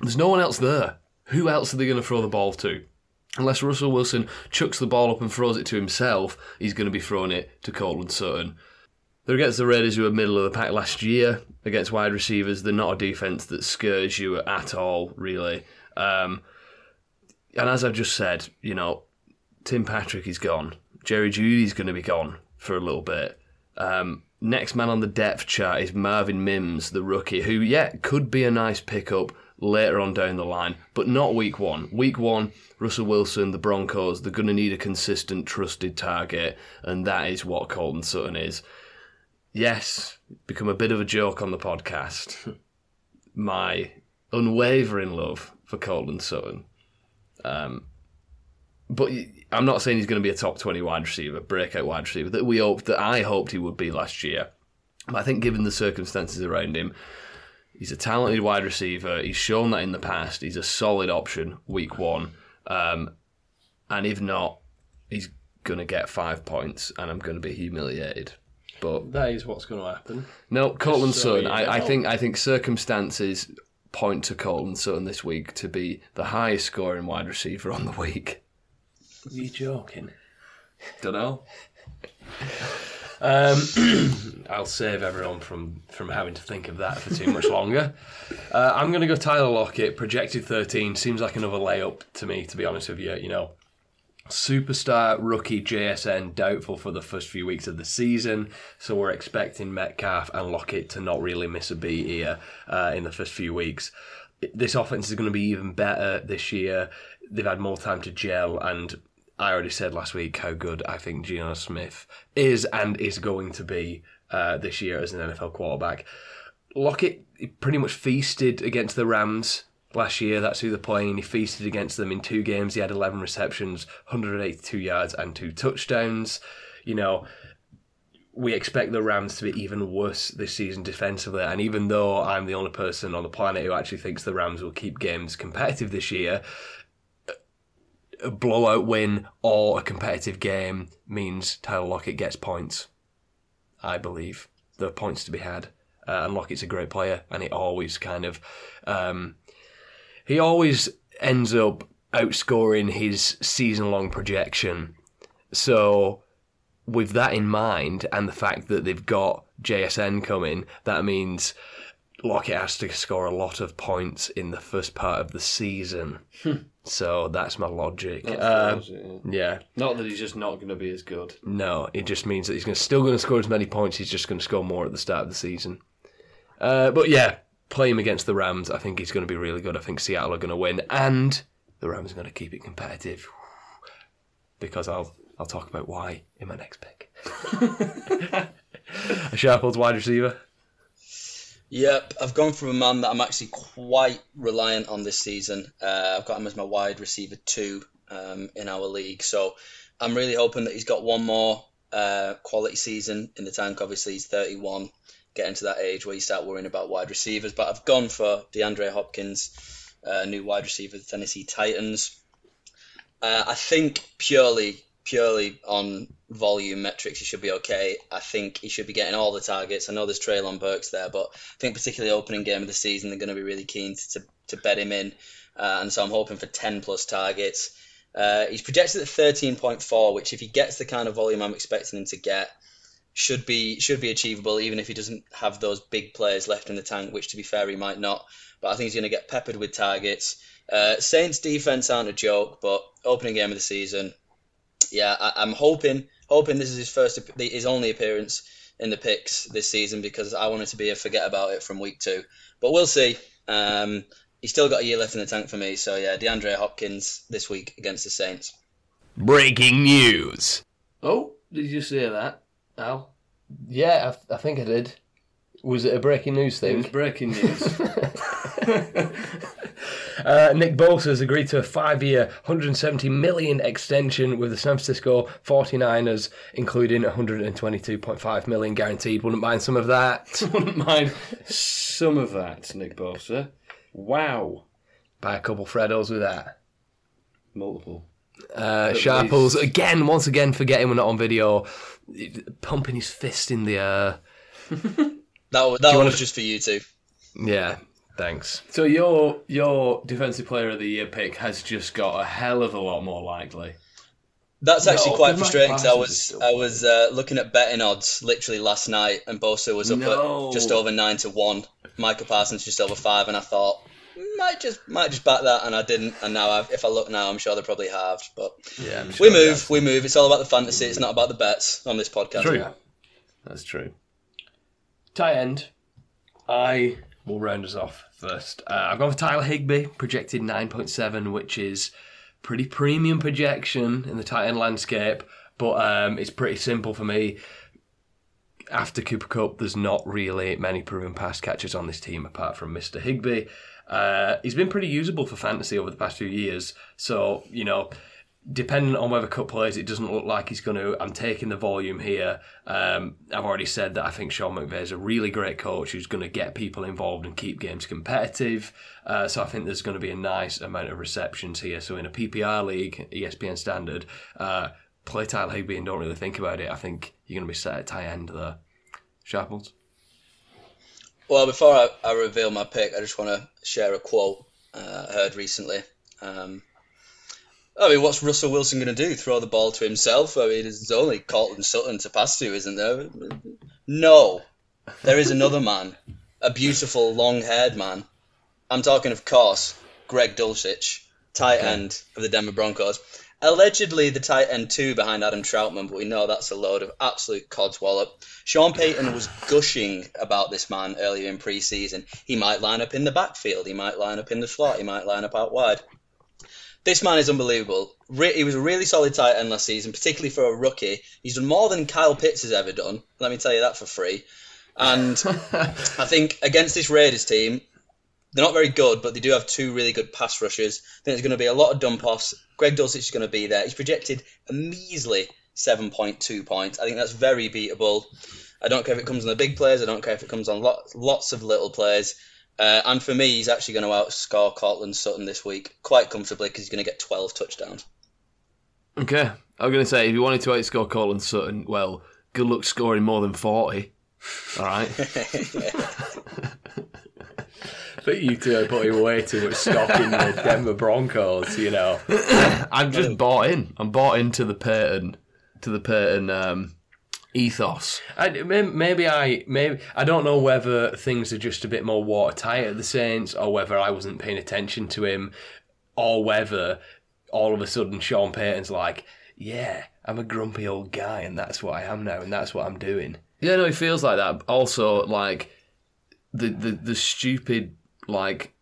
there's no one else there. Who else are they going to throw the ball to? Unless Russell Wilson chucks the ball up and throws it to himself, he's going to be throwing it to Courtland Sutton. They're against the Raiders, who were middle of the pack last year against wide receivers. They're not a defense that scares you at all, really. Um, and as I've just said, you know, Tim Patrick is gone. Jerry Jeudy's going to be gone for a little bit. Um, next man on the depth chart is Marvin Mims, the rookie, who, yeah, could be a nice pickup later on down the line, but not week one. Week one, Russell Wilson, the Broncos, they're going to need a consistent, trusted target, and that is what Courtland Sutton is. Yes, become a bit of a joke on the podcast. My unwavering love for Courtland Sutton. Um, but I'm not saying he's going to be a top 20 wide receiver, breakout wide receiver that we hoped that I hoped he would be last year. But I think given the circumstances around him, he's a talented wide receiver. He's shown that in the past. He's a solid option week one. Um, and if not, he's going to get five points and I'm going to be humiliated. But That is what's going to happen. no, so Sutton. I, I think I think circumstances point to Courtland Sutton this week to be the highest scoring wide receiver on the week. Are you joking? Don't know. Um, I'll save everyone from, from having to think of that for too much longer. Uh, I'm going to go Tyler Lockett, projected 13. Seems like another layup to me, to be honest with you. You know, superstar rookie JSN doubtful for the first few weeks of the season, so we're expecting Metcalf and Lockett to not really miss a beat here uh, in the first few weeks. This offense is going to be even better this year. They've had more time to gel, and I already said last week how good I think Geno Smith is and is going to be uh, this year as an NFL quarterback. Lockett pretty much feasted against the Rams last year. That's who they're playing. He feasted against them in two games. He had 11 receptions, 182 yards, and two touchdowns. You know, we expect the Rams to be even worse this season defensively. And even though I'm the only person on the planet who actually thinks the Rams will keep games competitive this year, a blowout win or a competitive game means Tyler Lockett gets points. I believe there are points to be had. Uh, and Lockett's a great player, and he always kind of, um, he always ends up outscoring his season-long projection. So, with that in mind, and the fact that they've got JSN coming, that means Lockett has to score a lot of points in the first part of the season. So that's my logic. That's Uh, bullshit, yeah. yeah. Not that he's just not going to be as good. No, it just means that he's gonna, still going to score as many points. He's just going to score more at the start of the season. Uh, but yeah, play him against the Rams. I think he's going to be really good. I think Seattle are going to win, and the Rams are going to keep it competitive. Because I'll I'll talk about why in my next pick. a Sharples wide receiver. Yep, I've gone from a man that I'm actually quite reliant on this season. Uh, I've got him as my wide receiver two um, in our league, so I'm really hoping that he's got one more uh, quality season in the tank. Obviously, he's 31, getting to that age where you start worrying about wide receivers. But I've gone for DeAndre Hopkins, uh, new wide receiver the Tennessee Titans. Uh, I think purely purely on volume metrics, he should be okay. I think he should be getting all the targets. I know there's Treylon Burks there, but I think particularly opening game of the season, they're going to be really keen to, to, to bet him in. Uh, and so I'm hoping for 10 plus targets. Uh, he's projected at 13.4, which if he gets the kind of volume I'm expecting him to get, should be should be achievable, even if he doesn't have those big players left in the tank, which to be fair he might not. But I think he's going to get peppered with targets. Uh, Saints defense aren't a joke, but opening game of the season, yeah, I, I'm hoping hoping this is his first his only appearance in the picks this season because I wanted to be a forget about it from week two. But we'll see. Um, he's still got a year left in the tank for me, so yeah, DeAndre Hopkins this week against the Saints. Breaking news. Oh, did you say that, Al? Yeah, I, I think I did. Was it a breaking news thing? It was breaking news. Uh, Nick Bosa has agreed to a five-year, 170 million extension with the San Francisco 49ers, including 122.5 million guaranteed. Wouldn't mind some of that. Wouldn't mind some of that, Nick Bosa. Wow. Buy a couple Freddos with that. Multiple. Uh, Sharples least. again, once again, forgetting we're not on video, pumping his fist in the air. That was, that wanna- was just for you two. Yeah, thanks. So your your defensive player of the year pick has just got a hell of a lot more likely. That's actually No, quite frustrating because I was I was uh, looking at betting odds literally last night, and Bosa was up No. at just over nine to one. Micah Parsons just over five, and I thought might just might just back that, and I didn't. And now I've, if I look now, I'm sure they're probably halved. But Yeah, I'm we sure he move, we move. It's all about the fantasy. It's not about the bets on this podcast. True. That's true. Tight end. I will round us off first. Uh, I've gone for Tyler Higbee, projected 9.7, which is pretty premium projection in the tight end landscape, but um, it's pretty simple for me. After Cooper Kupp, there's not really many proven pass catchers on this team apart from Mr. Higby. Uh, he's been pretty usable for fantasy over the past few years, so, you know, depending on whether Kupp plays, it doesn't look like he's going to. I'm taking the volume here. Um, I've already said that I think Sean McVay is a really great coach who's going to get people involved and keep games competitive. Uh, so I think there's going to be a nice amount of receptions here. So in a PPR league, ESPN standard, uh, play Tyler Higbee and don't really think about it. I think you're going to be set at tight end there. Sharples? Well, before I, I reveal my pick, I just want to share a quote uh, I heard recently. Um, I mean, what's Russell Wilson going to do? Throw the ball to himself? I mean, there's only Courtland Sutton to pass to, isn't there? No, there is another man, a beautiful, long-haired man. I'm talking, of course, Greg Dulcich, tight end of the Denver Broncos. Allegedly the tight end two behind Adam Trautman, but we know that's a load of absolute codswallop. Sean Payton was gushing about this man earlier in preseason. He might line up in the backfield, he might line up in the slot, he might line up out wide. This man is unbelievable. Re- he was a really solid tight end last season, particularly for a rookie. He's done more than Kyle Pitts has ever done. Let me tell you that for free. And I think against this Raiders team, they're not very good, but they do have two really good pass rushers. I think there's going to be a lot of dump offs. Greg Dulcich is going to be there. He's projected a measly 7.2 points. I think that's very beatable. I don't care if it comes on the big players. I don't care if it comes on lots, lots of little players. Uh, and for me, he's actually going to outscore Courtland Sutton this week quite comfortably because he's going to get 12 touchdowns. Okay, I'm going to say if you wanted to outscore Courtland Sutton, well, good luck scoring more than 40. All right. But you two are putting way too much stock in the Denver Broncos, you know. I'm just bought in. I'm bought into the Payton, to the Payton um, ethos. I, maybe I maybe I don't know whether things are just a bit more watertight at the Saints, or whether I wasn't paying attention to him, or whether all of a sudden Sean Payton's like, yeah, I'm a grumpy old guy, and that's what I am now, and that's what I'm doing. Yeah, no, it feels like that. Also, like the the the stupid like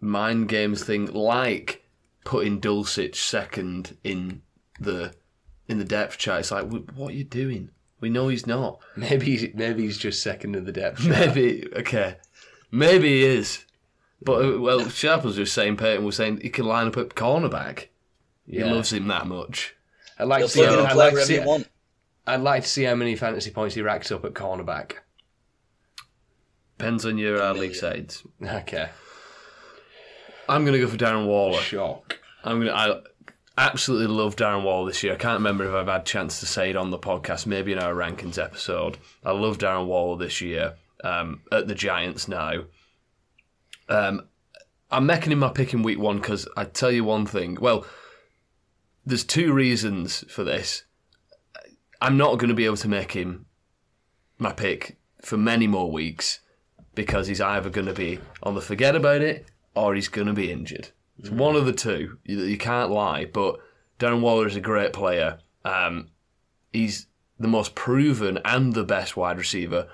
mind games thing, like putting Dulcich second in the in the depth chart. It's like, what are you doing? We know he's not. Maybe he's, maybe he's just second in the depth chart. Maybe okay, maybe he is. But uh, well, Sharp was just saying. Payton was saying he can line up at cornerback. He Yeah. loves him that much. I'd like He'll to see. plug in and I'd like to see. you want. I'd like to see how many fantasy points he racks up at cornerback. Depends on your uh, league sides. Okay. I'm gonna go for Darren Waller. Shock. I'm gonna. I absolutely love Darren Wall this year. I can't remember if I've had a chance to say it on the podcast, maybe in our rankings episode. I love Darren Wall this year um, at the Giants now. Um, I'm making him my pick in week one because I tell you one thing. Well, there's two reasons for this. I'm not going to be able to make him my pick for many more weeks because he's either going to be on the forget about it or he's going to be injured. It's one of the two. You, you can't lie. But Darren Waller is a great player. Um, he's the most proven and the best wide receiver,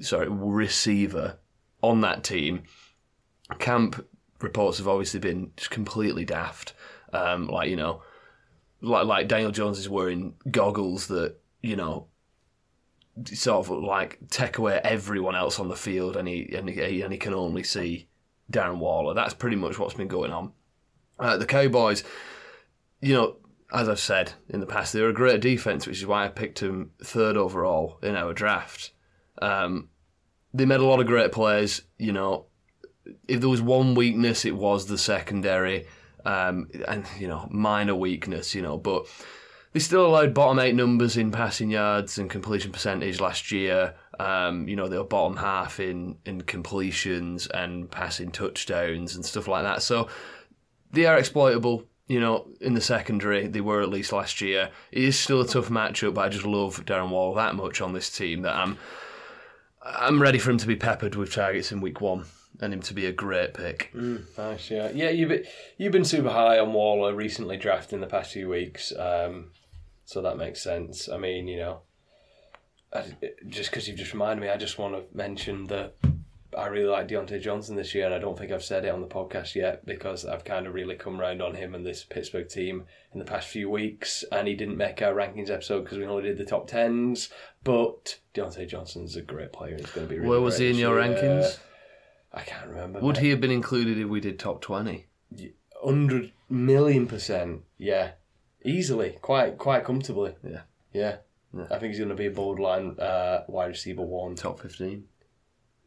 sorry, receiver on that team. Camp reports have obviously been completely daft. Um, like you know, like like Daniel Jones is wearing goggles that you know sort of like take away everyone else on the field, and he and he, and he can only see Darren Waller. That's pretty much what's been going on. Uh, the Cowboys, you know, as I've said in the past, they're a great defense, which is why I picked them third overall in our draft. Um, they made a lot of great plays. You know, if there was one weakness, it was the secondary, um, and you know, minor weakness. You know, but they still allowed bottom eight numbers in passing yards and completion percentage last year. Um, you know, they were bottom half in, in completions and passing touchdowns and stuff like that. So they are exploitable. You know, in the secondary, they were at least last year. It is still a tough matchup, but I just love Darren Wall that much on this team that I'm I'm ready for him to be peppered with targets in week one and him to be a great pick. Nice, yeah, yeah. You've you've been super high on Waller recently, drafted in the past few weeks, um, so that makes sense. I mean, you know, I, just because you've just reminded me, I just want to mention that I really like Diontae Johnson this year, and I don't think I've said it on the podcast yet because I've kind of really come round on him and this Pittsburgh team in the past few weeks, and he didn't make our rankings episode because we only did the top tens. But Diontae Johnson's a great player. He's going to be really Where was great he in your rankings? I can't remember. Would mate. he have been included if we did top 20? hundred million percent. Yeah, easily, quite quite comfortably. Yeah. yeah. Yeah. I think he's going to be a borderline uh, wide receiver one. Top 15?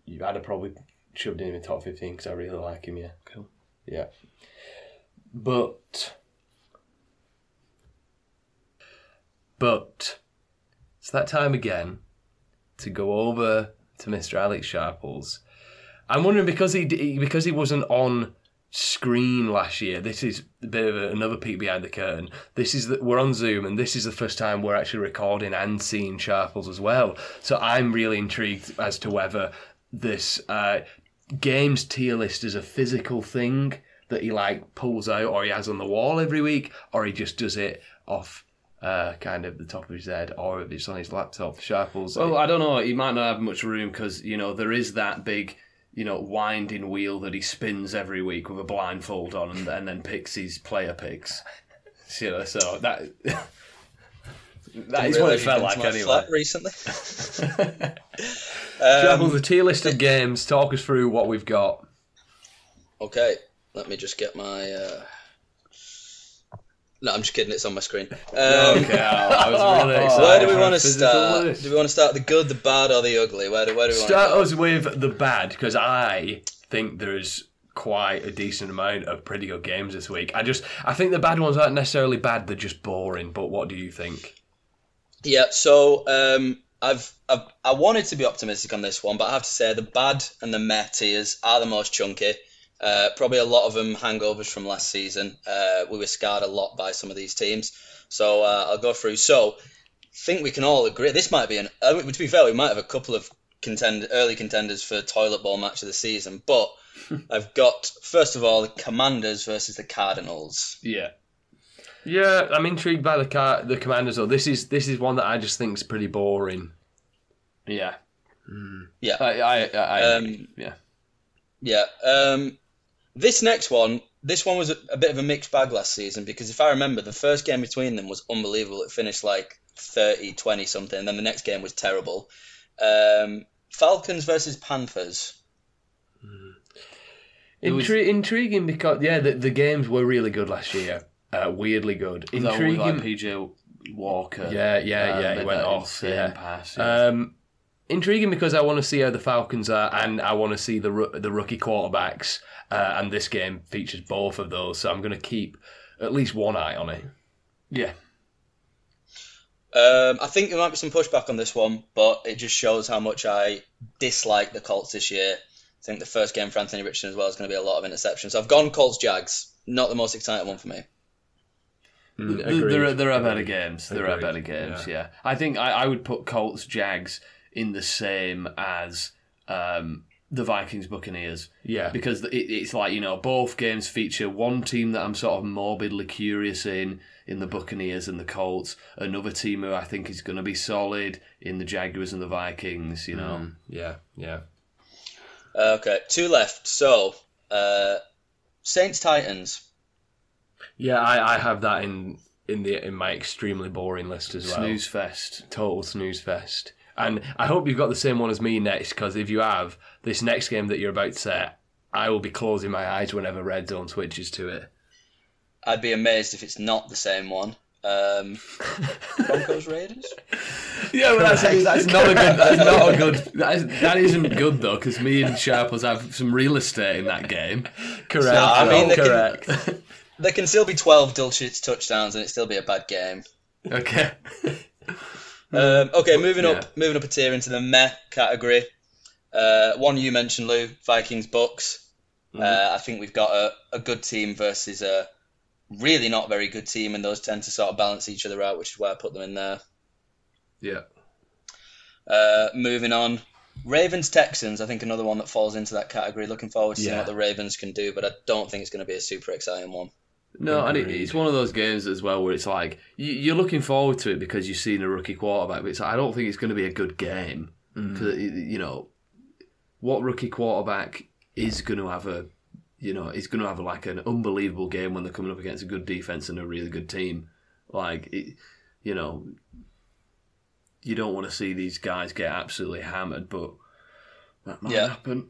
You- I'd have probably shoved him in the top fifteen because I really like him. Yeah, Cool. yeah. But but it's that time again to go over to Mr. Alex Sharples. I'm wondering because he because he wasn't on screen last year. This is a bit of a, another peek behind the curtain. This is the, we're on Zoom, and this is the first time we're actually recording and seeing Sharples as well. So I'm really intrigued as to whether this uh, games tier list is a physical thing that he like pulls out, or he has on the wall every week, or he just does it off. Uh, kind of the top of his head, or if it's on his laptop. Sharples. Well, I don't know. He might not have much room because, you know, there is that big you know, winding wheel that he spins every week with a blindfold on, and, and then picks his player picks. You know, so that that is what Really it felt like to my anyway. flat recently. Trouble, Um, the tier list of games. Talk us through what we've got. okay, let me just get my. Uh... No, I'm just kidding. It's on my screen. Um, Okay, I was really excited. Where do we want to start? list. Do we want to start the good, the bad, or the ugly? Where do, where do we want Start to go? us with the bad because I think there's quite a decent amount of pretty good games this week. I just I think the bad ones aren't necessarily bad; they're just boring. But what do you think? Yeah, so um, I've, I've I wanted to be optimistic on this one, but I have to say the bad and the meh tiers are the most chunky. Uh, probably a lot of them hangovers from last season. Uh, we were scarred a lot by some of these teams, so uh, I'll go through. So, think we can all agree this might be an. Uh, to be fair, we might have a couple of contend early contenders for toilet bowl match of the season, but I've got first of all the Commanders versus the Cardinals. Yeah. Yeah, I'm intrigued by the car, the commanders. Though this is this is one that I just think is pretty boring. Yeah, Yeah. I, I, I, I Um, yeah. Yeah. Um, this next one, this one was a, a bit of a mixed bag last season because if I remember, the first game between them was unbelievable. It finished like 30, 20 something, and then the next game was terrible. Um, Falcons versus Panthers. was- Intri- intriguing because yeah, the, the games were really good last year. Uh, weirdly good. Is that one with, Intriguing. like PJ Walker. Yeah, yeah, um, yeah, he went off, yeah. pass. yeah. Um, intriguing because I want to see how the Falcons are, and I want to see the the rookie quarterbacks. Uh, and this game features both of those, so I'm going to keep at least one eye on it. yeah. Um, I think there might be some pushback on this one, but it just shows how much I dislike the Colts this year. I think the first game for Anthony Richardson as well is going to be a lot of interceptions. So I've gone Colts Jags. Not the most exciting one for me. Mm, There are, there are better Agreed. games. There are better games. Yeah. Yeah, I think I, I would put Colts Jags in the same as um, the Vikings Buccaneers. Yeah. because it, it's like you know both games feature one team that I'm sort of morbidly curious in in the Buccaneers and the Colts. Another team who I think is going to be solid in the Jaguars and the Vikings. You know, Mm, yeah, yeah. Uh, okay, two left. So, uh, Saints Titans. Yeah, I, I have that in in the in my extremely boring list as well. snooze fest. Total snooze fest. And I hope you've got the same one as me next, because if you have, this next game that you're about to say, I will be closing my eyes whenever Red Zone switches to it. I'd be amazed if it's not the same one. Um, Broncos Raiders. Yeah, but that's, that's not a good. That's not a good. That, is, that isn't good though, because me and Sharples have some real estate in that game. Correct. No, I mean, they can- correct. There can still be twelve Dulcich touchdowns and it still be a bad game. okay. Um, okay, moving Yeah. up, moving up a tier into the meh category. Uh, one you mentioned, Lou, Vikings Bucks. Uh, I think we've got a, a good team versus a really not very good team, and those tend to sort of balance each other out, which is why I put them in there. Yeah. Uh, moving on, Ravens Texans. I think another one that falls into that category. Looking forward to seeing what the Ravens can do, but I don't think it's going to be a super exciting one. No, and it, it's one of those games as well where it's like you, you're looking forward to it because you've seen a rookie quarterback, but it's like, I don't think it's going to be a good game mm. because you know what rookie quarterback is going to have a you know is going to have like an unbelievable game when they're coming up against a good defense and a really good team. Like it, you know, you don't want to see these guys get absolutely hammered, but that might Yeah. happen.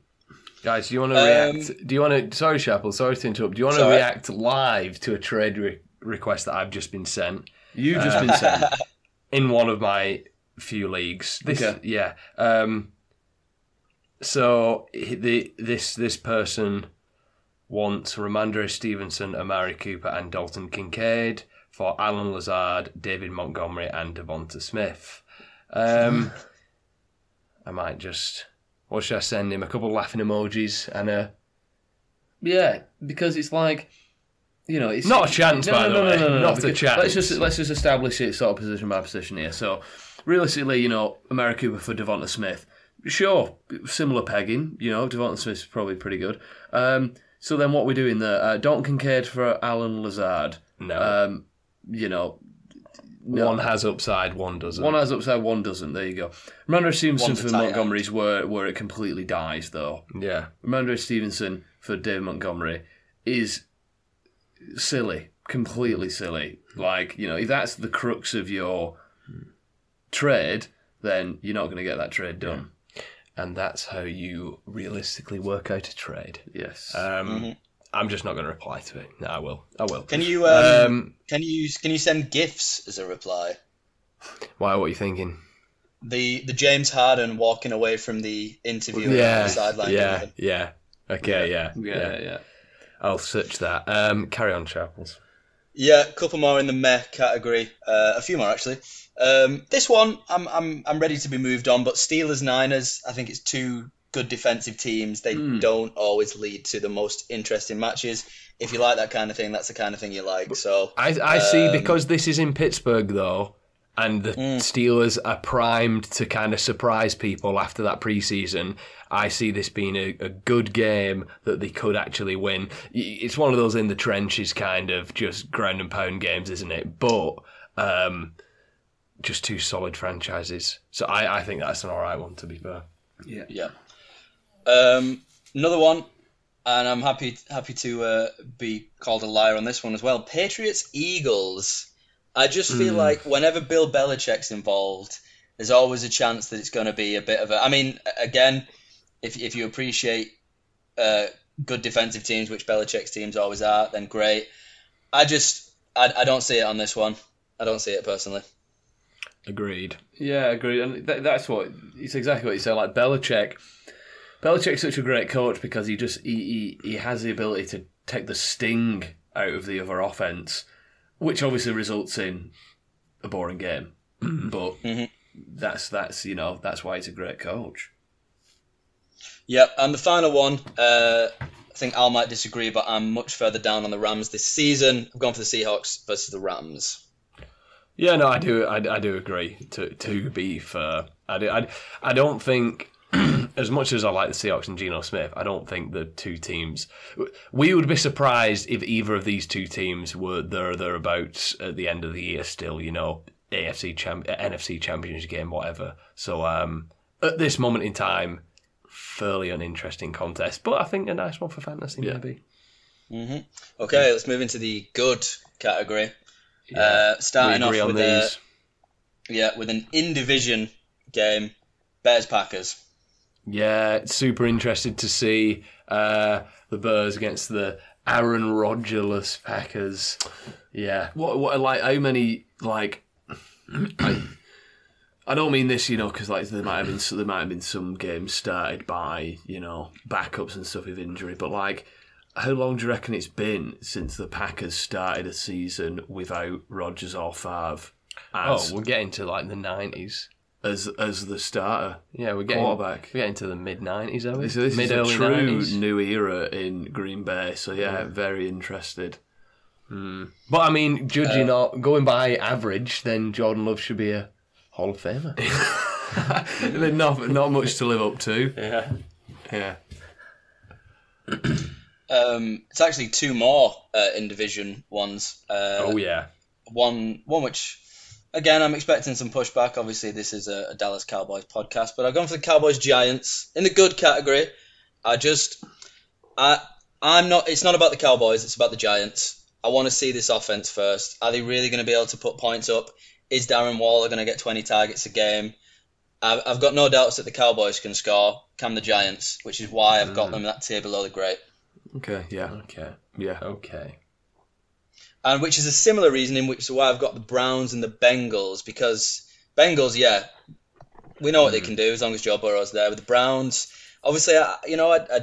Guys, do you want to Um, react? Do you want to? Sorry, Sharple. Sorry to interrupt. Do you want to react live to a trade re- request that I've just been sent You've just been sent. in one of my few leagues? This, Okay. Yeah. Um. So the this this person wants Rhamondre Stevenson, Amari Cooper, and Dalton Kincaid for Allen Lazard, David Montgomery, and DeVonta Smith. Um. I might just. What should I send him? A couple of laughing emojis and a. Yeah, because it's like, you know, it's Not a chance, by the way. Not a chance. Let's just let's just establish it sort of position by position here. So, realistically, you know, Amari Cooper for DeVonta Smith, sure, similar pegging. You know, DeVonta Smith's probably pretty good. Um, so then, what we're doing there? Uh, Dalton Kincaid for Allen Lazard. No. Um, you know, One has upside, one doesn't. One has upside, one doesn't. There you go. Rhamondre Stevenson One's a for tight Montgomery's where where it completely dies though. yeah. Rhamondre Stevenson for David Montgomery is silly, completely silly. Like you know, if that's the crux of your trade, then you're not going to get that trade done. And that's how you realistically work out a trade. Yes. Um, I'm just not going to reply to it. No, I will. I will. Can you um, Um, can you can you send gifs as a reply? why? What are you thinking? The the James Harden walking away from the interview on Yeah, the sideline. yeah, giving- yeah. Okay, yeah, yeah, yeah. yeah. I'll search that. Um, carry on, Sharples. Yeah, a couple more in the meh category. Uh, a few more actually. Um, this one, I'm I'm I'm ready to be moved on. But Steelers Niners, I think it's two good defensive teams. They don't always lead to the most interesting matches. If you like that kind of thing, that's the kind of thing you like. So I, I see Um, because this is in Pittsburgh though, and the Steelers are primed to kind of surprise people after that preseason. I see this being a, a good game that they could actually win. It's one of those in the trenches kind of just ground and pound games, isn't it? But um, just two solid franchises. So I, I think that's an all right one to be fair. Yeah. Yeah. Um, another one, and I'm happy happy to uh, be called a liar on this one as well. Patriots Eagles. I just feel like whenever Bill Belichick's involved, there's always a chance that it's going to be a bit of a. I mean, again, if if you appreciate uh, good defensive teams, which Belichick's teams always are, then great. I just I, I don't see it on this one. I don't see it personally. Agreed. Yeah, agreed. and th- that's what it's exactly what you said. Like Belichick, Belichick's such a great coach because he just he, he, he has the ability to take the sting out of the other offense, which obviously results in a boring game. but that's that's you know that's why he's a great coach. Yep, and the final one, uh, I think Al might disagree, but I'm much further down on the Rams this season. I've gone for the Seahawks versus the Rams. Yeah, no, I do. I, I do agree. To to be fair, I do. I, I don't think, as much as I like the Seahawks and Geno Smith, I don't think the two teams. We would be surprised if either of these two teams were there thereabouts at the end of the year. Still, you know, AFC champ, NFC Championship game, whatever. So, um, at this moment in time, fairly uninteresting contest, but I think a nice one for fantasy maybe. Okay, let's move into the good category. Uh, starting off agree on with a, yeah with an in division game, Bears Packers. Yeah, super interested to see uh, the Bears against the Aaron Rodgerless Packers. Yeah, What what like how many like I, I don't mean this, you know, because like there might have been there might have been some games started by you know backups and stuff with injury, but like how long do you reckon it's been since the Packers started a season without Rodgers or Favre Oh, we're getting to like the nineties. As as the starter? Yeah, we're getting Quarterback. We're getting to the mid nineties, are we? So this mid is a early true 90s. new era in Green Bay. So yeah, very interested. But I mean, judging on going by average, then Jordan Love should be a Hall of Famer. not not much to live up to. yeah, Yeah. Um, it's actually two more uh, in division ones. Uh, oh yeah. one one which again I'm expecting some pushback. Obviously, this is a, a Dallas Cowboys podcast, but I've gone for the Cowboys Giants in the good category. I just I I'm not. It's not about the Cowboys. It's about the Giants. I want to see this offense first. Are they really going to be able to put points up? Is Darren Waller going to get 20 targets a game? I've, I've got no doubts that the Cowboys can score. Can the Giants? Which is why I've got mm. them that tier below the great. Okay. Yeah. Okay. Yeah. Okay. And which is a similar reason in which why I've got the Browns and the Bengals because Bengals, yeah, we know what they can do as long as Joe Burrow's there. With the Browns, obviously, I, you know, I, I,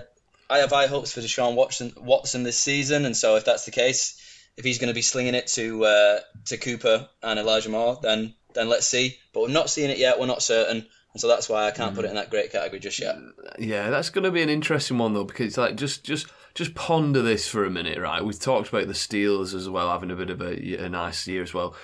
I have high hopes for Deshaun Watson, Watson this season, and so if that's the case, if he's going to be slinging it to uh, to Cooper and Elijah Moore, then then let's see. But we're not seeing it yet. We're not certain, and so that's why I can't put it in that great category just yet. Yeah, that's going to be an interesting one though, because it's like just just just ponder this for a minute, right? We've talked about the Steelers as well having a bit of a, a nice year as well.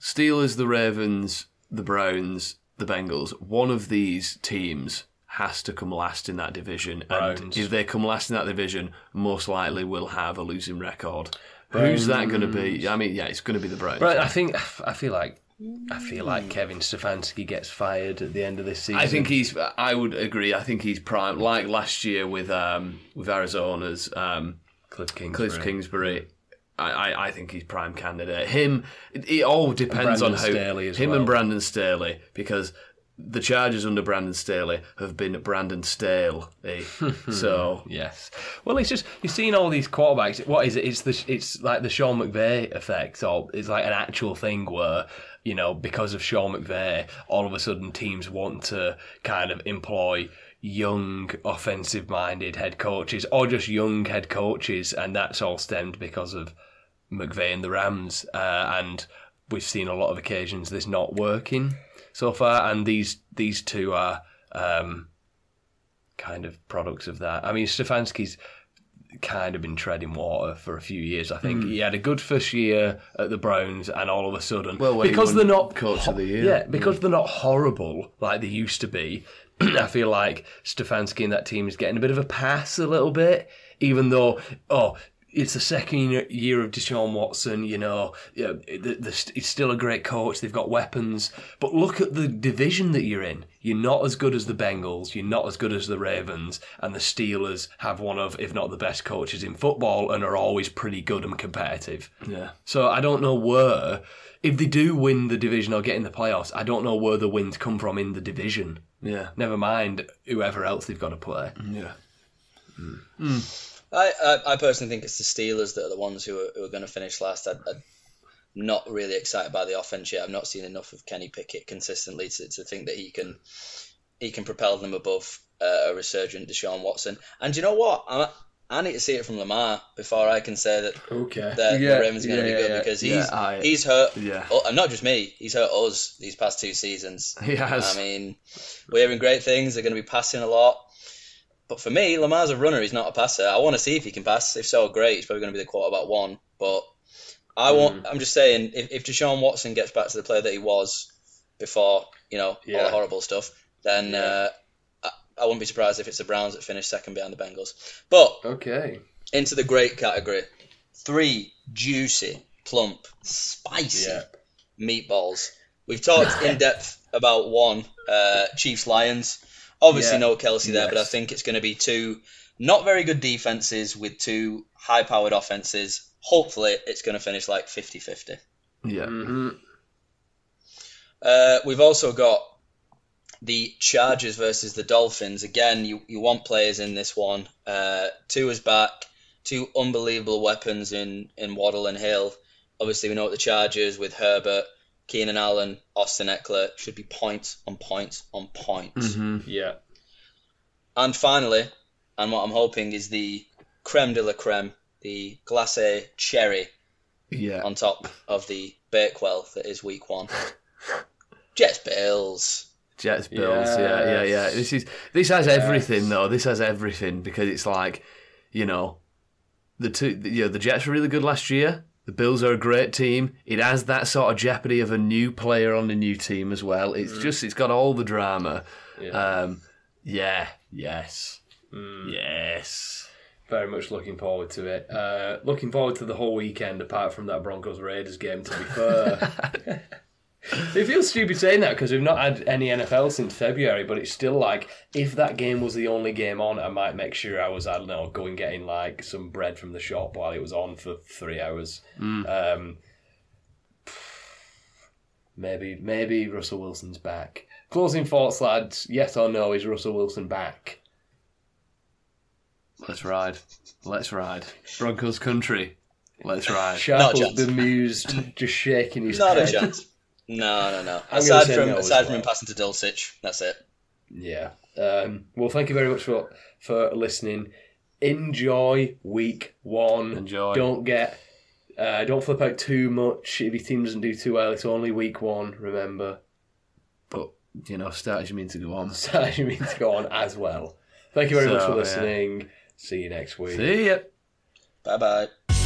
Steelers, the Ravens, the Browns, the Bengals. One of these teams has to come last in that division, and if they come last in that division, most likely will have a losing record. Who's that going to be? I mean, yeah, it's going to be the Browns. Right, I think I feel like I feel like Kevin Stefanski gets fired at the end of this season. I think he's. I would agree. I think he's prime, like last year with um, with Arizona's um, Cliff Kingsbury. Cliff Kingsbury. I, I, I think he's prime candidate. Him, it, it all depends on how Staley as him well. and Brandon Staley because the charges under Brandon Staley have been Brandon Stale. eh? so Yes. Well, it's just you've seen all these quarterbacks. What is it? It's the it's like the Sean McVay effect, or it's like an actual thing where you know because of Sean McVay, all of a sudden teams want to kind of employ young offensive-minded head coaches or just young head coaches, and that's all stemmed because of McVay and the Rams, uh, and we've seen a lot of occasions this not working so far, and these these two are. Um, kind of products of that. I mean, Stefanski's kind of been treading water for a few years. I think hmm. he had a good first year at the Browns, and all of a sudden, Well, because they're not Coach of the Year. yeah, because hmm. they're not horrible like they used to be. I feel like Stefanski and that team is getting a bit of a pass a little bit, even though oh. It's the second year- year of Deshaun Watson, you know. Yeah, the, the, he's still a great coach. They've got weapons, but look at the division that you're in. You're not as good as the Bengals. You're not as good as the Ravens, and the Steelers have one of, if not the best coaches in football, and are always pretty good and competitive. yeah, So I don't know where, if they do win the division or get in the playoffs, I don't know where the wins come from in the division. yeah, Never mind whoever else they've got to play. yeah. Hmm. I, I, I personally think it's the Steelers that are the ones who are, who are going to finish last. I, I'm not really excited by the offense yet. I've not seen enough of Kenny Pickett consistently to, to think that he can he can propel them above uh, a resurgent Deshaun Watson. And you know what? I, I need to see it from Lamar before I can say that Okay. that Yeah, the Ravens are going to yeah, be good yeah, because yeah, he's I- he's hurt. yeah. And not just me. He's hurt us these past two seasons. He has. I mean, we're hearing great things. They're going to be passing a lot. But for me, Lamar's a runner. He's not a passer. I want to see if he can pass. If so, great. He's probably going to be the quarterback one. But I want. I'm just saying, if, if Deshaun Watson gets back to the player that he was before, you know, all the horrible stuff, then Yeah. uh, I, I wouldn't be surprised if it's the Browns that finish second behind the Bengals. But Okay. into the great category, three juicy, plump, spicy Yeah. meatballs. We've talked in depth about one, uh, Chiefs Lions. Obviously, Yeah. no Kelce there, but I think it's going to be two not very good defenses with two high powered offenses. Hopefully, it's going to finish like 50 50. yeah. Mm-hmm. Uh, we've also got the Chargers versus the Dolphins. Again, you, you want players in this one. Uh, two is back, two unbelievable weapons in, in Waddle and Hill. Obviously, we know what the Chargers with Herbert, Keenan Allen, Austin Ekeler should be points on points on points. Mhm. Yeah. And finally, and what I'm hoping is the creme de la creme, the glacé cherry Yeah. on top of the Bakewell that is week one. Jets Bills. Jets Bills, yeah, yeah, yeah. This is this has everything though. This has everything because it's like, you know, the two, you know, the Jets were really good last year. The Bills are a great team. It has that sort of jeopardy of a new player on a new team as well. It's just it's got all the drama. Yeah. Um, yeah, yes, yes. Very much looking forward to it. Uh, looking forward to the whole weekend, apart from that Broncos Raiders game. To be fair, it feels stupid saying that because we've not had any NFL since February. But it's still like if that game was the only game on, I might make sure I was I don't know going getting like some bread from the shop while it was on for three hours. Um, maybe maybe Russell Wilson's back. Closing thoughts, lads. Yes or no? Is Russell Wilson back? Let's ride. Let's ride. Broncos country. Let's ride. Not a Sharple's chance. bemused, just shaking his head. Not a chance. No, no, no. Aside from no aside from well. him passing to Dulcich, that's it. Yeah. Um, well, thank you very much for for listening. Enjoy week one. Enjoy. Don't get. Uh, don't flip out too much if your team doesn't do too well. It's only week one. Remember, But you know, start as you mean to go on. Start as you mean to go on as well. Thank you very much So, for yeah. Listening. See you next week. See ya. Bye bye.